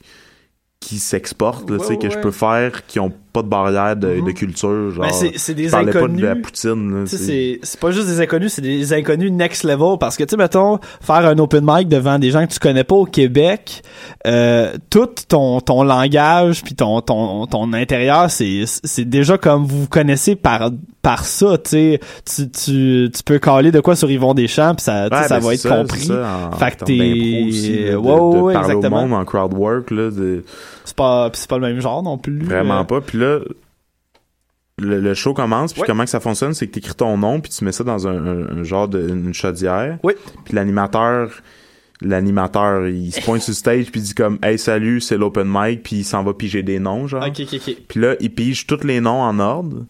qui s'exportent, sais, Ouais, que je ouais. peux faire, qui ont pas de barrière de, Mhm. de culture, genre. Ben, c'est- des parlais pas inconnus. de la poutine, c'est- pas juste des inconnus, c'est des inconnus next level parce que tu sais mettons faire un open mic devant des gens que tu connais pas au Québec, euh, tout ton ton langage puis ton ton ton intérieur c'est c'est déjà comme vous vous connaissez par par ça, tu sais tu tu tu peux caler de quoi sur Yvon Deschamps puis ça Ouais, ça ben, va être ça, compris. ça, en Fait que t'es- de, Ouais, de ouais, parler exactement. au monde en crowd work, là, de, C'est pas c'est pas le même genre non plus. Vraiment Euh, pas. Puis là, le, le show commence. Puis comment que ça fonctionne, c'est que t'écris ton nom, puis tu mets ça dans un, un- un genre de une chaudière. Oui. Puis l'animateur, l'animateur, il se pointe sur le stage, puis il dit comme, hey salut, c'est l'open mic, puis il s'en va piger des noms, genre. OK OK OK. Puis là, il pige tous les noms en ordre.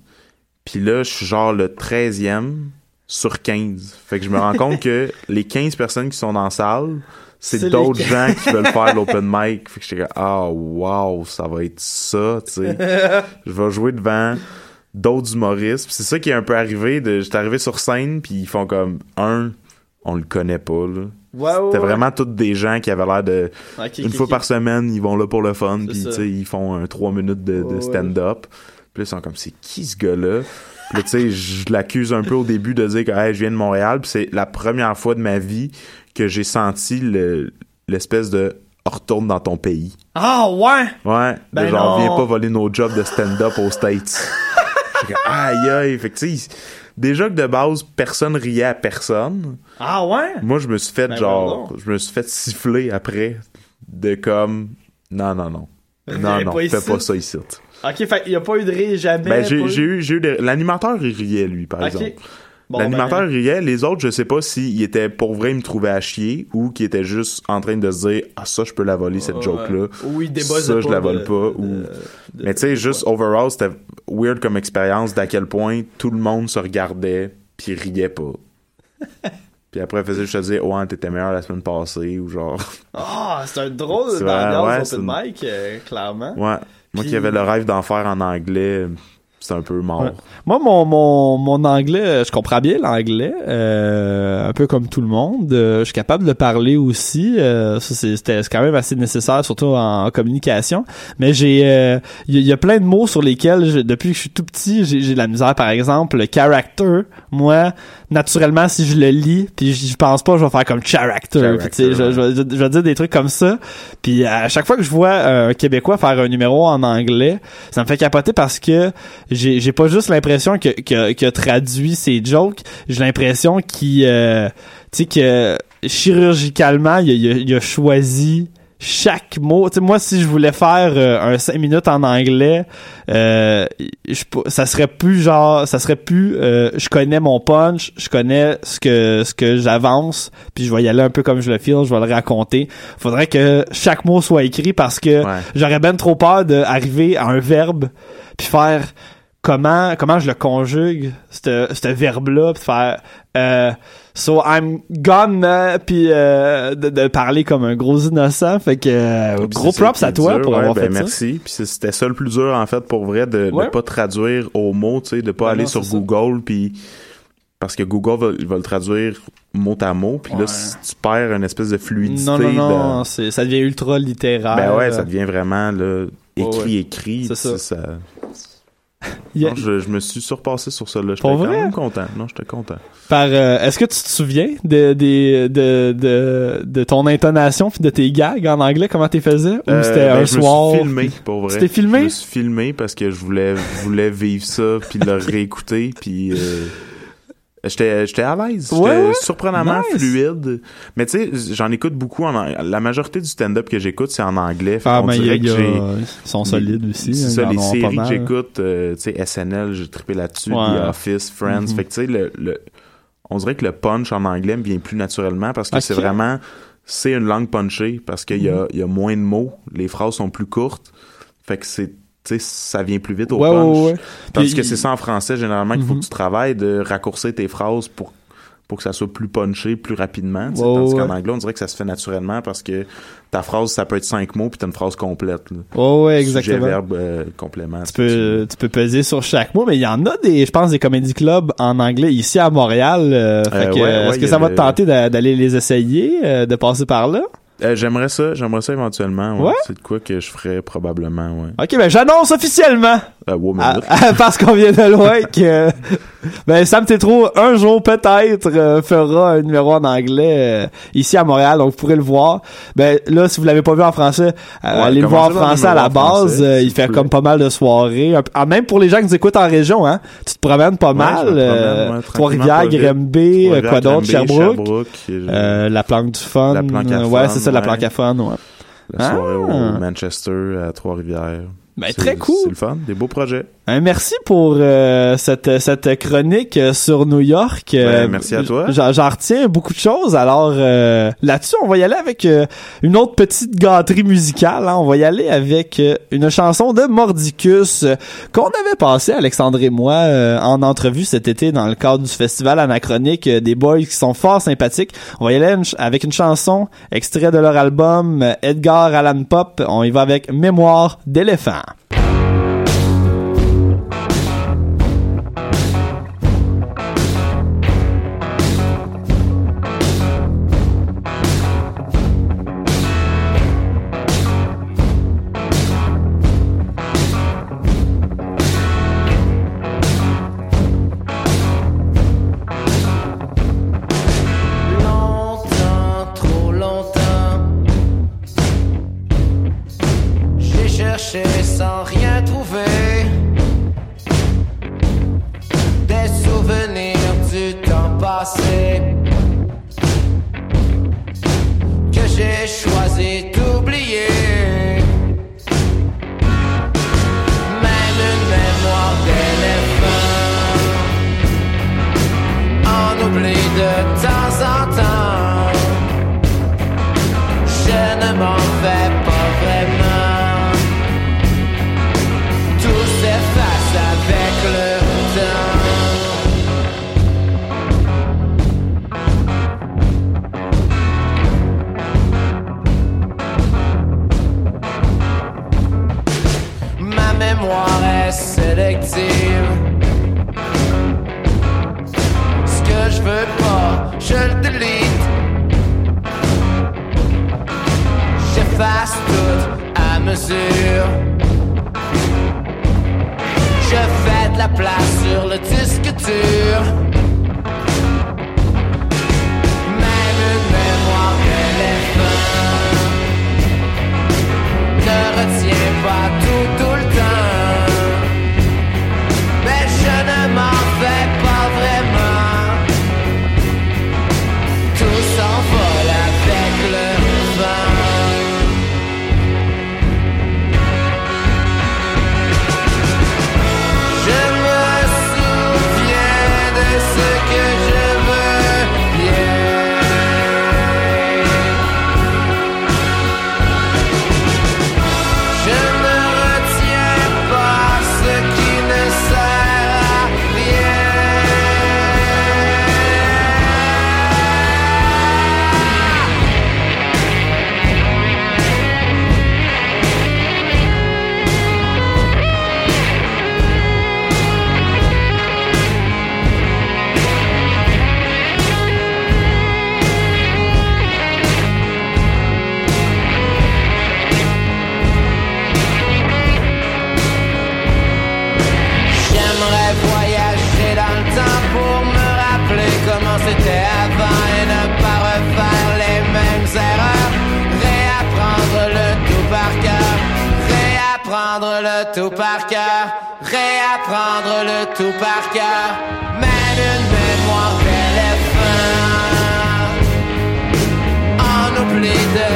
Puis là, je suis genre le 13e sur 15. Fait que je me rends compte que les 15 personnes qui sont dans la salle, C'est d'autres 15. gens qui veulent faire l'open mic. Fait que j'étais comme, ah, wow, ça va être ça, tu sais. je vais jouer devant d'autres humoristes. C'est ça qui est un peu arrivé. De, j'étais arrivé sur scène, puis ils font comme, un, on le connaît pas, là. Ouais, ouais, C'était ouais. vraiment tous des gens qui avaient l'air de une fois par semaine, ils vont là pour le fun, puis ça. tu sais, ils font un 3 minutes de, stand-up. Puis là, ils sont comme, c'est qui ce gars-là? Puis tu sais, je l'accuse un peu au début de dire que hey, je viens de Montréal, puis c'est la première fois de ma vie que j'ai senti le- l'espèce de retourne dans ton pays. Ah ouais? Ouais, de Ben genre, viens pas voler nos jobs de stand-up aux States. Aïe aïe, fait que tu sais, déjà que de base, personne riait à personne. Ah ouais? Moi, je me suis fait Ben genre, je me suis fait siffler après de comme, non, non, non. Non, Viens non, fais pas ça ici. Ok, fait il y a pas eu de rire jamais. Ben, j'ai eu- j'ai eu, j'ai eu des- L'animateur, il riait, lui, par exemple. Bon, L'animateur ben, riait, les autres, je sais pas s'il était pour vrai, il me trouvait à chier ou qu'il était juste en train de se dire Ah, ça, je peux la voler, cette joke-là. Ou il débossait Ça, je la vole de- pas. ou... de- de- Mais tu sais, juste overall, c'était weird comme expérience d'à quel point tout le monde se regardait puis riait pas. puis après, il faisait juste dire Ouais, t'étais meilleur la semaine passée ou genre. Ah, c'est un drôle d'ambiance ouais, open une- mic, euh, clairement. Ouais. Moi Puis- qui avais le rêve d'en faire en anglais, c'est un peu mort. Ouais. Moi, mon, mon, mon anglais, je comprends bien l'anglais, euh, un peu comme tout le monde. Euh, je suis capable de le parler aussi. Euh, ça, c'est- c'était quand même assez nécessaire, surtout en, en communication. Mais j'ai, euh, il y, a- il y a plein de mots sur lesquels, je- depuis que je suis tout petit, j'ai j'ai de la misère. Par exemple, le character. Moi, naturellement, si je le lis, puis je, pense pas, je vais faire comme character. Puis, tu sais, je, je, vais- je vais dire des trucs comme ça. Puis à chaque fois que je vois un Québécois faire un numéro en anglais, ça me fait capoter parce que j'ai j'ai pas juste l'impression que que qu'il a traduit ses jokes, j'ai l'impression qu'il euh, tu sais que chirurgicalement il a, il a- il a choisi chaque mot, tu sais moi si je voulais faire euh, un 5 minutes en anglais, euh, je, ça serait plus genre ça serait plus euh, je connais mon punch, je connais ce que ce que j'avance, puis je vais y aller un peu comme je le feel, je vais le raconter. Faudrait que chaque mot soit écrit parce que Ouais. j'aurais ben trop peur d'arriver à un verbe puis faire comment comment je le conjugue ce ce verbe là puis faire euh, so I'm gone puis euh, de, de parler comme un gros innocent fait que euh, Puis gros props à toi dur, pour ouais, avoir ben fait ça merci. Puis c'était ça le plus dur en fait pour vrai de Ouais. ne pas traduire au mot, tu sais, de pas Ben aller non, sur. Google puis parce que Google va, va le traduire mot à mot puis là tu perds une espèce de fluidité. non non non c'est ça devient ultra littéraire Ben ouais, ça devient vraiment là écrit écrit. C'est ça. Non, je, je me suis surpassé sur ça là. J'étais quand même content. Non, j'étais content. par euh, est-ce que tu te souviens de de de de, de ton intonation puis de tes gags en anglais comment t'es faisais? Ou Euh, c'était ben, un je soir me suis filmé pour vrai. Tu t'es filmé? Je me suis filmé parce que je voulais voulais vivre ça puis le réécouter puis euh, j'étais j'étais à l'aise. J'étais Ouais, ouais. surprenamment Nice. fluide. Mais tu sais, j'en écoute beaucoup en la majorité du stand-up que j'écoute c'est en anglais. Ah mais j'ai ils sont solides aussi c'est hein, ça, les séries que j'écoute, euh, tu sais, SNL, j'ai trippé là-dessus, Ouais. The Office, Friends. Mhm. Fait que tu sais, le, le- on dirait que le punch en anglais me vient plus naturellement parce que c'est vraiment, c'est une langue punchée parce qu'il y, a, il y a moins de mots, les phrases sont plus courtes. Fait que c'est, sais, ça vient plus vite au Ouais, punch. ouais, Puis- que c'est ça en français, généralement, qu'il faut Mhm. que tu travailles de raccourcir tes phrases pour pour que ça soit plus punché, plus rapidement. tu sais. Ouais, Tandis qu'en anglais, on dirait que ça se fait naturellement parce que ta phrase, ça peut être cinq mots puis t'as une phrase complète. Là. Ouais, ouais, Sujet, exactement. verbe, euh, complément. tu peux tu peux peser sur chaque mot mais il y en a des je pense des comédie clubs en anglais ici à Montréal euh, Euh, que, ouais, ouais, est-ce que ça va te tenter d'a- d'aller les essayer de passer par là? Euh, j'aimerais ça, j'aimerais ça éventuellement. Ouais. Ouais? C'est de quoi que je ferais probablement, ouais. ok ben j'annonce officiellement Euh, wow, Ah, ah, parce qu'on vient de loin que ben Sam Tétro un jour peut-être euh, fera un numéro en anglais euh, ici à Montréal. Donc vous pourrez le voir. Ben là si vous l'avez pas vu en français euh, allez le voir en français à la base. français, il fait comme pas mal de soirées. Ah, même pour les gens qui nous écoutent en région hein. Tu te promènes pas Ouais, mal ouais, Trois-Rivières euh, quoi d'autre Sherbrooke. Sherbrooke, la planque du fun. La ouais c'est ça la planque à fun ouais. La soirée Ah. au Manchester à Trois-Rivières. Ben, très cool. C'est le fun, des beaux projets. Un merci pour euh, cette, cette chronique euh, sur New York. Euh, merci à toi. J'en retiens beaucoup de choses. Alors euh, là-dessus, on va y aller avec euh, une autre petite gâterie musicale. hein. On va y aller avec euh, une chanson de Mordicus qu'on avait passé, Alexandre et moi, euh, en entrevue cet été dans le cadre du festival anachronique euh, des boys qui sont fort sympathiques. On va y aller avec une chanson extrait de leur album Edgar Allan Pop. On y va avec Mémoire d'éléphant. De Réapprendre le tout par cœur. Même une mémoire d'éléphant. On oublie de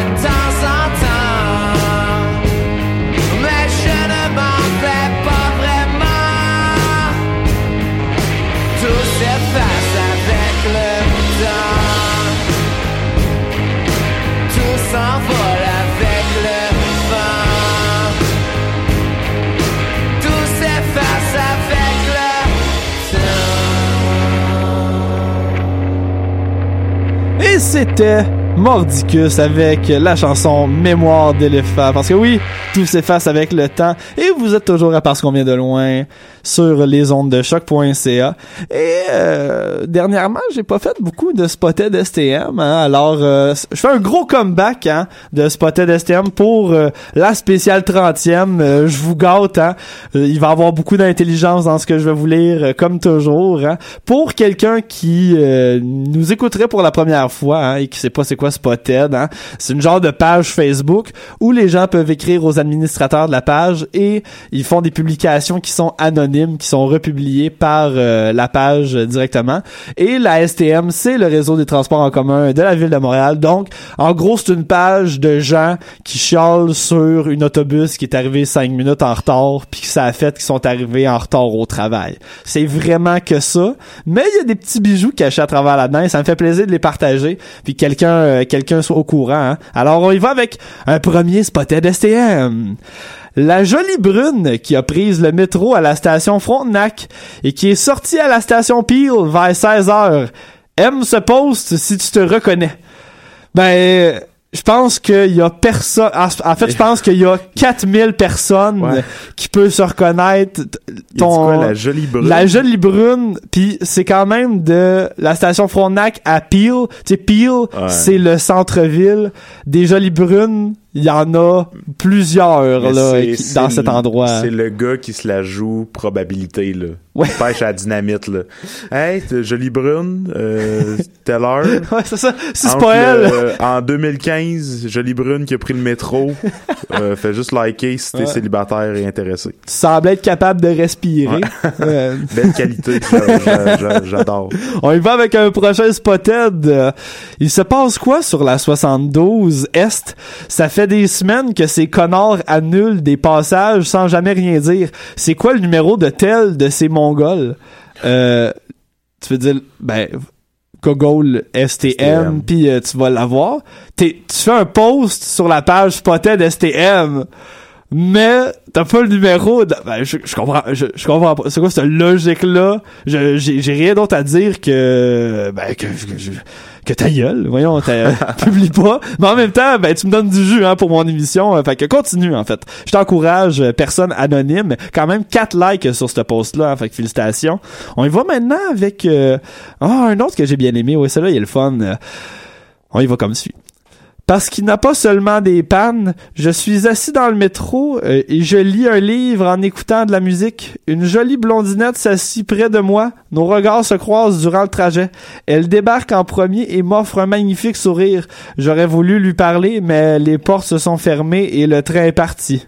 c'était Mordicus avec la chanson Mémoire d'éléphant. Parce que oui, tout s'efface avec le temps. Et vous êtes toujours à Parce qu'on vient de loin sur les ondes de choc.ca. Et euh, dernièrement, j'ai pas fait beaucoup de spotted STM. hein. Alors, euh, je fais un gros comeback hein, de spotted STM pour euh, la spéciale 30e. Euh, je vous gâte. Hein. Euh, il va y avoir beaucoup d'intelligence dans ce que je vais vous lire, comme toujours. Hein. Pour quelqu'un qui nous écouterait pour la première fois hein, et qui sait pas c'est quoi Spotted, hein, c'est une genre de page Facebook où les gens peuvent écrire aux administrateurs de la page et ils font des publications qui sont anonymes, qui sont republiées par euh, la page directement. Et la STM, c'est le réseau des transports en commun de la ville de Montréal. Donc, en gros, c'est une page de gens qui chialent sur une autobus qui est arrivé cinq minutes en retard, puis que ça a fait qu'ils sont arrivés en retard au travail. C'est vraiment que ça. Mais il y a des petits bijoux cachés à travers là-dedans et ça me fait plaisir de les partager, puis que quelqu'un euh, quelqu'un soit au courant. hein. Alors, on y va avec un premier spotted STM. La jolie brune qui a prise le métro à la station Frontenac et qui est sortie à la station Peel vers 16 heures aime ce post si tu te reconnais. Ben, je pense qu'il y a personne. En fait, je pense qu'il y a 4000 personnes Ouais. qui peuvent se reconnaître. Ton, quoi, la jolie brune? la jolie brune, puis c'est quand même de la station Frontenac à Peel. Tu sais, Peel, c'est le centre-ville. Des jolies brunes, il y en a plusieurs là, qui- dans cet endroit. C'est le gars qui se la joue probabilité, là. Ouais. Il Pêche à la dynamite, là. Hey, jolie brune, euh, telle heure. Ouais, c'est ça. C'est pas elle. le- en 2015, jolie brune qui a pris le métro. euh, fait juste liker si t'es Ouais. célibataire et intéressé. Tu semblais être capable de respirer. Belle qualité, j'a- j'a- j'a- j'adore. On y va avec un prochain spotted. Il se passe quoi sur la 72 Est? Ça fait des semaines que ces connards annulent des passages sans jamais rien dire. C'est quoi le numéro de tel de ces mongols? Euh, tu veux dire, ben, Google STM, puis euh, tu vas l'avoir. Tu fais un post sur la page Spotted STM, mais t'as pas le numéro. de- ben, je, je comprends, je, je comprends pas. C'est quoi cette logique-là? J'ai j'ai rien d'autre à dire que, ben, que, que, je- que ta gueule. Voyons, t'as- publie pas. Mais en même temps, ben, tu me donnes du jus, hein, pour mon émission. Euh, Fait que continue, en fait. Je t'encourage, euh, personne anonyme. Quand même 4 likes sur ce post-là. hein, fait que félicitations. On y va maintenant avec, euh, ah, un autre que j'ai bien aimé. Ouais, celui-là, il est le fun. Euh, On y va comme suit. Parce qu'il n'a pas seulement des pannes, je suis assis dans le métro euh, et je lis un livre en écoutant de la musique. Une jolie blondinette s'assit près de moi. Nos regards se croisent durant le trajet. Elle débarque en premier et m'offre un magnifique sourire. J'aurais voulu lui parler, mais les portes se sont fermées et le train est parti.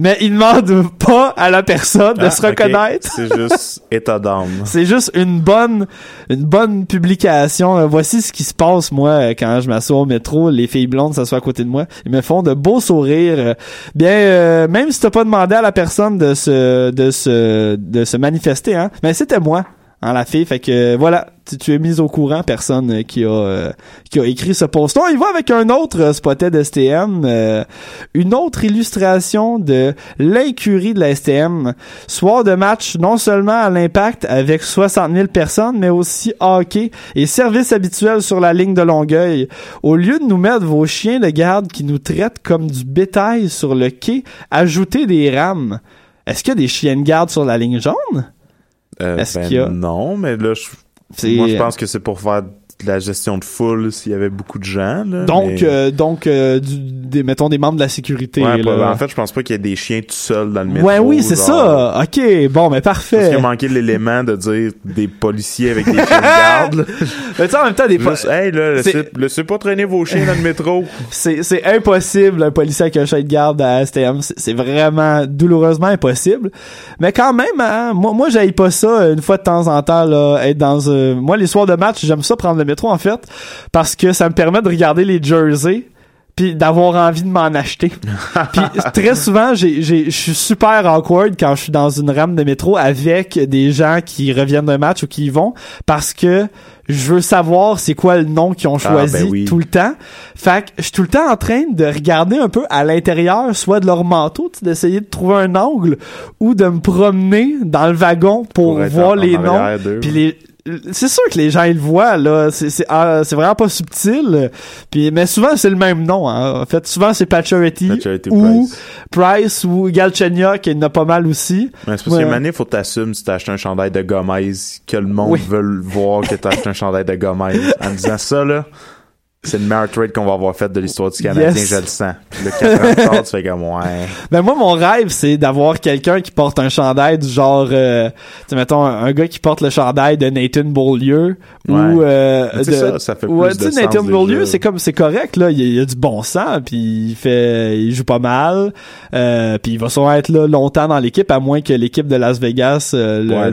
Mais il demande pas à la personne de Ah, se reconnaître. C'est juste état d'âme. C'est juste une bonne, une bonne publication. Euh, Voici ce qui se passe, moi, euh, quand je m'assois au métro. Les filles blondes s'assoient à côté de moi. Ils me font de beaux sourires. Euh, Bien, euh, même si t'as pas demandé à la personne de se, de se, de se manifester, hein. Mais c'était moi, hein, la fille. Fait que, euh, voilà. Tu, tu es mise au courant, personne euh, qui a, euh, qui a écrit ce post. On y va avec un autre euh, spotted STM. euh, une autre illustration de l'incurie de la STM. Soir de match, non seulement à l'impact avec 60 000 personnes, mais aussi hockey et service habituel sur la ligne de Longueuil. Au lieu de nous mettre vos chiens de garde qui nous traitent comme du bétail sur le quai, ajoutez des rames. Est-ce qu'il y a des chiens de garde sur la ligne jaune? Euh, Est-ce ben qu'il y a- Non, mais là, je, moi, je pense que c'est pour faire de la gestion de foule s'il y avait beaucoup de gens. Là, Donc, mais- euh, donc euh, du- des, mettons des membres de la sécurité. Ouais, là. en fait, je pense pas qu'il y ait des chiens tout seuls dans le métro. ouais, oui, c'est ça. Ok, bon, mais Parce parfait. qu'il a manqué l'élément de dire des policiers avec des chiens de garde. là. Mais tu sais, en même temps, des Juste, hey, là, laissez, laissez pas traîner vos chiens dans le métro. c'est c'est impossible un policier avec un chien de garde à STM c'est c'est vraiment douloureusement impossible mais quand même hein, moi moi j'aille pas ça une fois de temps en temps là être dans euh, moi les soirs de match j'aime ça prendre le métro en fait parce que ça me permet de regarder les jerseys puis d'avoir envie de m'en acheter. puis très souvent, j'ai, j'ai, je suis super awkward quand je suis dans une rame de métro avec des gens qui reviennent d'un match ou qui y vont parce que je veux savoir c'est quoi le nom qu'ils ont choisi ben oui. tout le temps. Fait que je suis tout le temps en train de regarder un peu à l'intérieur, soit de leur manteau, d'essayer de trouver un angle ou de me promener dans le wagon pour, voir les noms. Puis les c'est sûr que les gens ils le voient là, c'est c'est ah, c'est vraiment pas subtil. Puis mais souvent c'est le même nom hein. En fait, souvent c'est Pacioretty ou Price. Price ou Galchenyuk qui en a pas mal aussi. Mais c'est parce Ouais. moment donné, faut t'assumer si t'as acheté un chandail de Gomez, que le monde Oui. veut voir que t'as acheté un chandail de Gomez. En disant ça, là, c'est le meilleur trade qu'on va avoir fait de l'histoire du Canadien, Yes. je le sens. Le 4 ans plus tard, tu fais comme, ouais. Ben moi mon rêve c'est d'avoir quelqu'un qui porte un chandail du genre euh, tu sais mettons un, un gars qui porte le chandail de Nathan Beaulieu ou euh, de ça, ça fait ouais, plus de Nathan sens Beaulieu c'est comme c'est correct là il y, a, il a du bon sens puis il fait il joue pas mal euh, puis il va sûrement être là longtemps dans l'équipe à moins que l'équipe de Las Vegas euh, le, Ouais,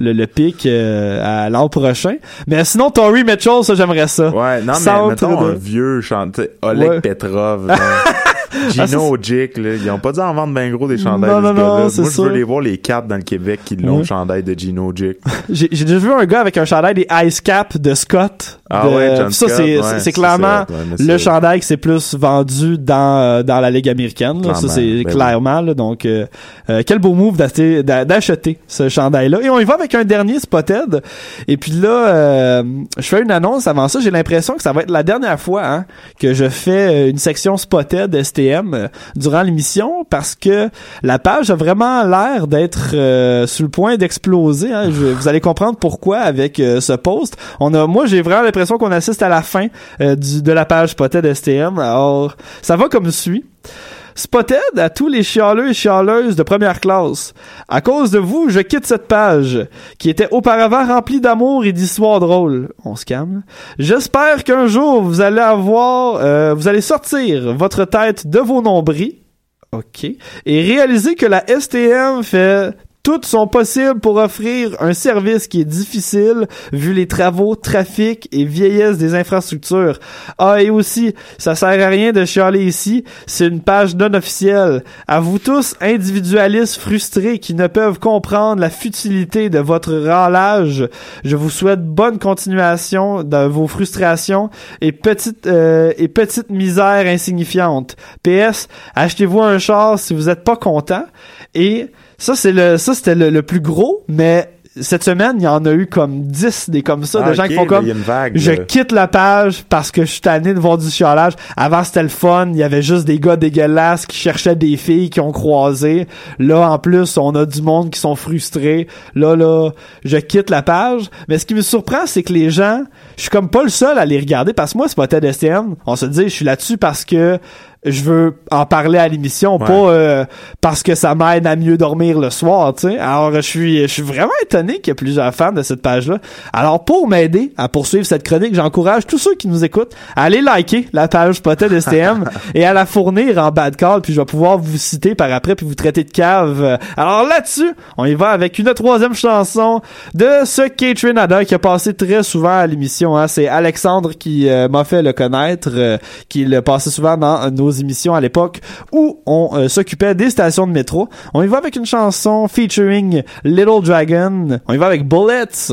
le le, pique, le, euh, à l'an prochain mais sinon Tory Mitchell ça j'aimerais ça Ouais, non, mais mettons un vieux chanteur, Oleg Ouais. Petrov, là. Ah, Gino Ojic, là, ils ont pas dû en vendre bien gros des chandails Non, de non, non, Moi, je ça. veux les voir les quatre dans le Québec qui l'ont le chandail de Gino Ojic. J'ai déjà vu un gars avec un chandail des Ice Cap de Scott. Ah de- ouais, John ça, c'est ouais, clairement ouais, le chandail qui s'est plus vendu dans, euh, dans la Ligue américaine. là. Ça, c'est ben clairement. là. donc, euh, euh, quel beau move d'acheter d'a- d'acheter ce chandail-là. Et on y va avec un dernier spotted. Et puis là, euh, je fais une annonce avant ça. J'ai l'impression que ça va être la dernière fois hein, que je fais euh, une section spotted STM euh, durant l'émission parce que la page a vraiment l'air d'être euh, sur le point d'exploser. Hein. Vous allez comprendre pourquoi avec euh, ce post. On a, moi, j'ai vraiment l'impression qu'on assiste à la fin euh, du, de la page Spotted STM. Alors, ça va comme suit. Spotted à tous les chialeux et chialeuses de première classe. À cause de vous, je quitte cette page, qui était auparavant remplie d'amour et d'histoires drôles. On se calme. J'espère qu'un jour, vous allez avoir, euh, vous allez sortir votre tête de vos nombris. OK. Et réaliser que la STM fait Toutes sont possibles pour offrir un service qui est difficile vu les travaux, trafic et vieillesse des infrastructures. Ah, et aussi, ça sert à rien de chialer ici, c'est une page non officielle. À vous tous, individualistes frustrés qui ne peuvent comprendre la futilité de votre râlage, je vous souhaite bonne continuation de vos frustrations et petites euh, et petites misères insignifiantes. PS, achetez-vous un char si vous êtes pas content et ça c'est le ça c'était le, le plus gros mais cette semaine, il y en a eu comme 10 des comme ça, Ah, de gens ok, qui font là, comme je quitte la page parce que je suis tanné de voir du chialage. Avant, c'était le fun. Il y avait juste des gars dégueulasses qui cherchaient des filles qui ont croisé. Là, en plus, on a du monde qui sont frustrés. Là, là, je quitte la page. Mais ce qui me surprend, c'est que les gens, je suis comme pas le seul à les regarder parce que moi, c'est pas Ted STM. On se dit, je suis là-dessus parce que je veux en parler à l'émission, Ouais. pas euh, parce que ça m'aide à mieux dormir le soir, tu sais. Alors, je suis, je suis vraiment étonné qu'il y ait plusieurs fans de cette page-là. Alors, pour m'aider à poursuivre cette chronique, j'encourage tous ceux qui nous écoutent à aller liker la page Spotted STM et à la fournir en bad call, puis je vais pouvoir vous citer par après puis vous traiter de cave. Alors là-dessus, on y va avec une troisième chanson de ce Catherine Ada qui a passé très souvent à l'émission. Hein. C'est Alexandre qui euh, m'a fait le connaître, euh, qui le passait souvent dans nos émissions à l'époque où on euh, s'occupait des stations de métro. On y va avec une chanson featuring Little Dragon. On y va avec Bullets.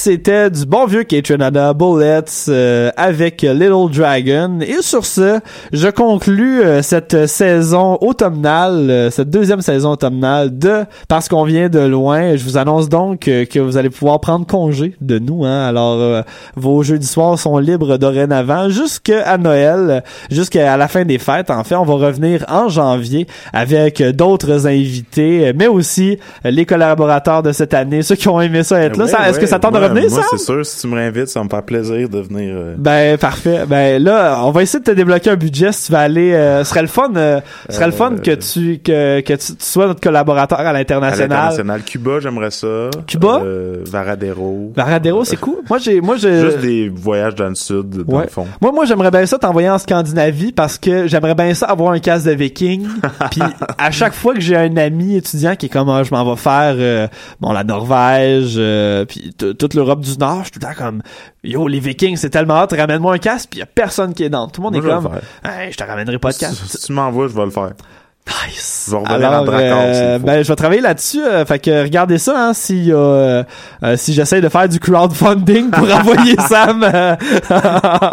C'était du bon vieux Kate Bullets euh, avec Little Dragon. Et sur ce, je conclus euh, cette saison automnale, euh, cette deuxième saison automnale de Parce qu'on vient de loin. Je vous annonce donc euh, que vous allez pouvoir prendre congé de nous. Hein. Alors, euh, vos jeudis soirs sont libres dorénavant jusqu'à Noël, jusqu'à la fin des fêtes. En fait, on va revenir en janvier avec d'autres invités, mais aussi les collaborateurs de cette année, ceux qui ont aimé ça être là. Ouais, Ça- Est-ce que ça tente de Revenir, Moi, c'est sûr, si tu me réinvites, ça me faire plaisir de venir. euh, Ben parfait. Ben là, on va essayer de te débloquer un budget si tu vas aller. euh, ce serait le fun. euh, ce serait le fun que tu que, que tu, tu sois notre collaborateur à à l'international. l'international. Cuba, j'aimerais ça. Cuba? Euh, Varadero. Varadero, c'est cool. Moi j'ai moi j'ai Juste des voyages dans le sud, dans Ouais. le fond. Moi, moi, j'aimerais bien ça t'envoyer en Scandinavie parce que j'aimerais bien ça avoir un casque de viking. Puis à chaque fois que j'ai un ami étudiant qui est comme, Ah, je m'en vais faire, euh, bon, la Norvège, euh, puis t- toute l'Europe du Nord, je suis tout le temps comme, yo, les vikings, c'est tellement hot, ramène-moi un casque, puis y a personne qui est dans. Tout le monde Moi, est comme, hey, je te ramènerai pas de Si, casque. si tu m'envoies, je vais le faire. Nice. Je vais revenir Alors, euh, ben, je vais travailler là-dessus. euh, fait que regardez ça, hein, a, euh, euh, si j'essaie de faire du crowdfunding pour envoyer Sam euh,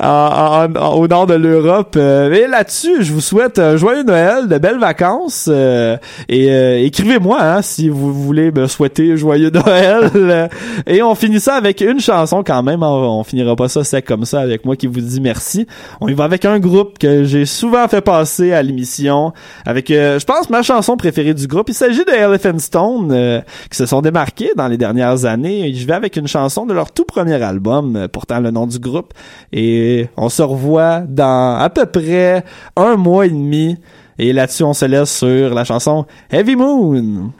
en- en- en- au nord de l'Europe. Euh, et là-dessus, je vous souhaite un joyeux Noël, de belles vacances. euh, et euh, écrivez-moi hein, si vous voulez me souhaiter joyeux Noël. et on finit ça avec une chanson quand même. On, on finira pas ça sec comme ça avec moi qui vous dit merci. On y va avec un groupe que j'ai souvent fait passer à l'émission avec, euh, je pense, ma chanson préférée du groupe. Il s'agit de Elephant Stone euh, qui se sont démarqués dans les dernières années. Je vais avec une chanson de leur tout premier album, euh, pourtant le nom du groupe. Et on se revoit dans à peu près un mois et demi. Et là-dessus, on se laisse sur la chanson Heavy Moon.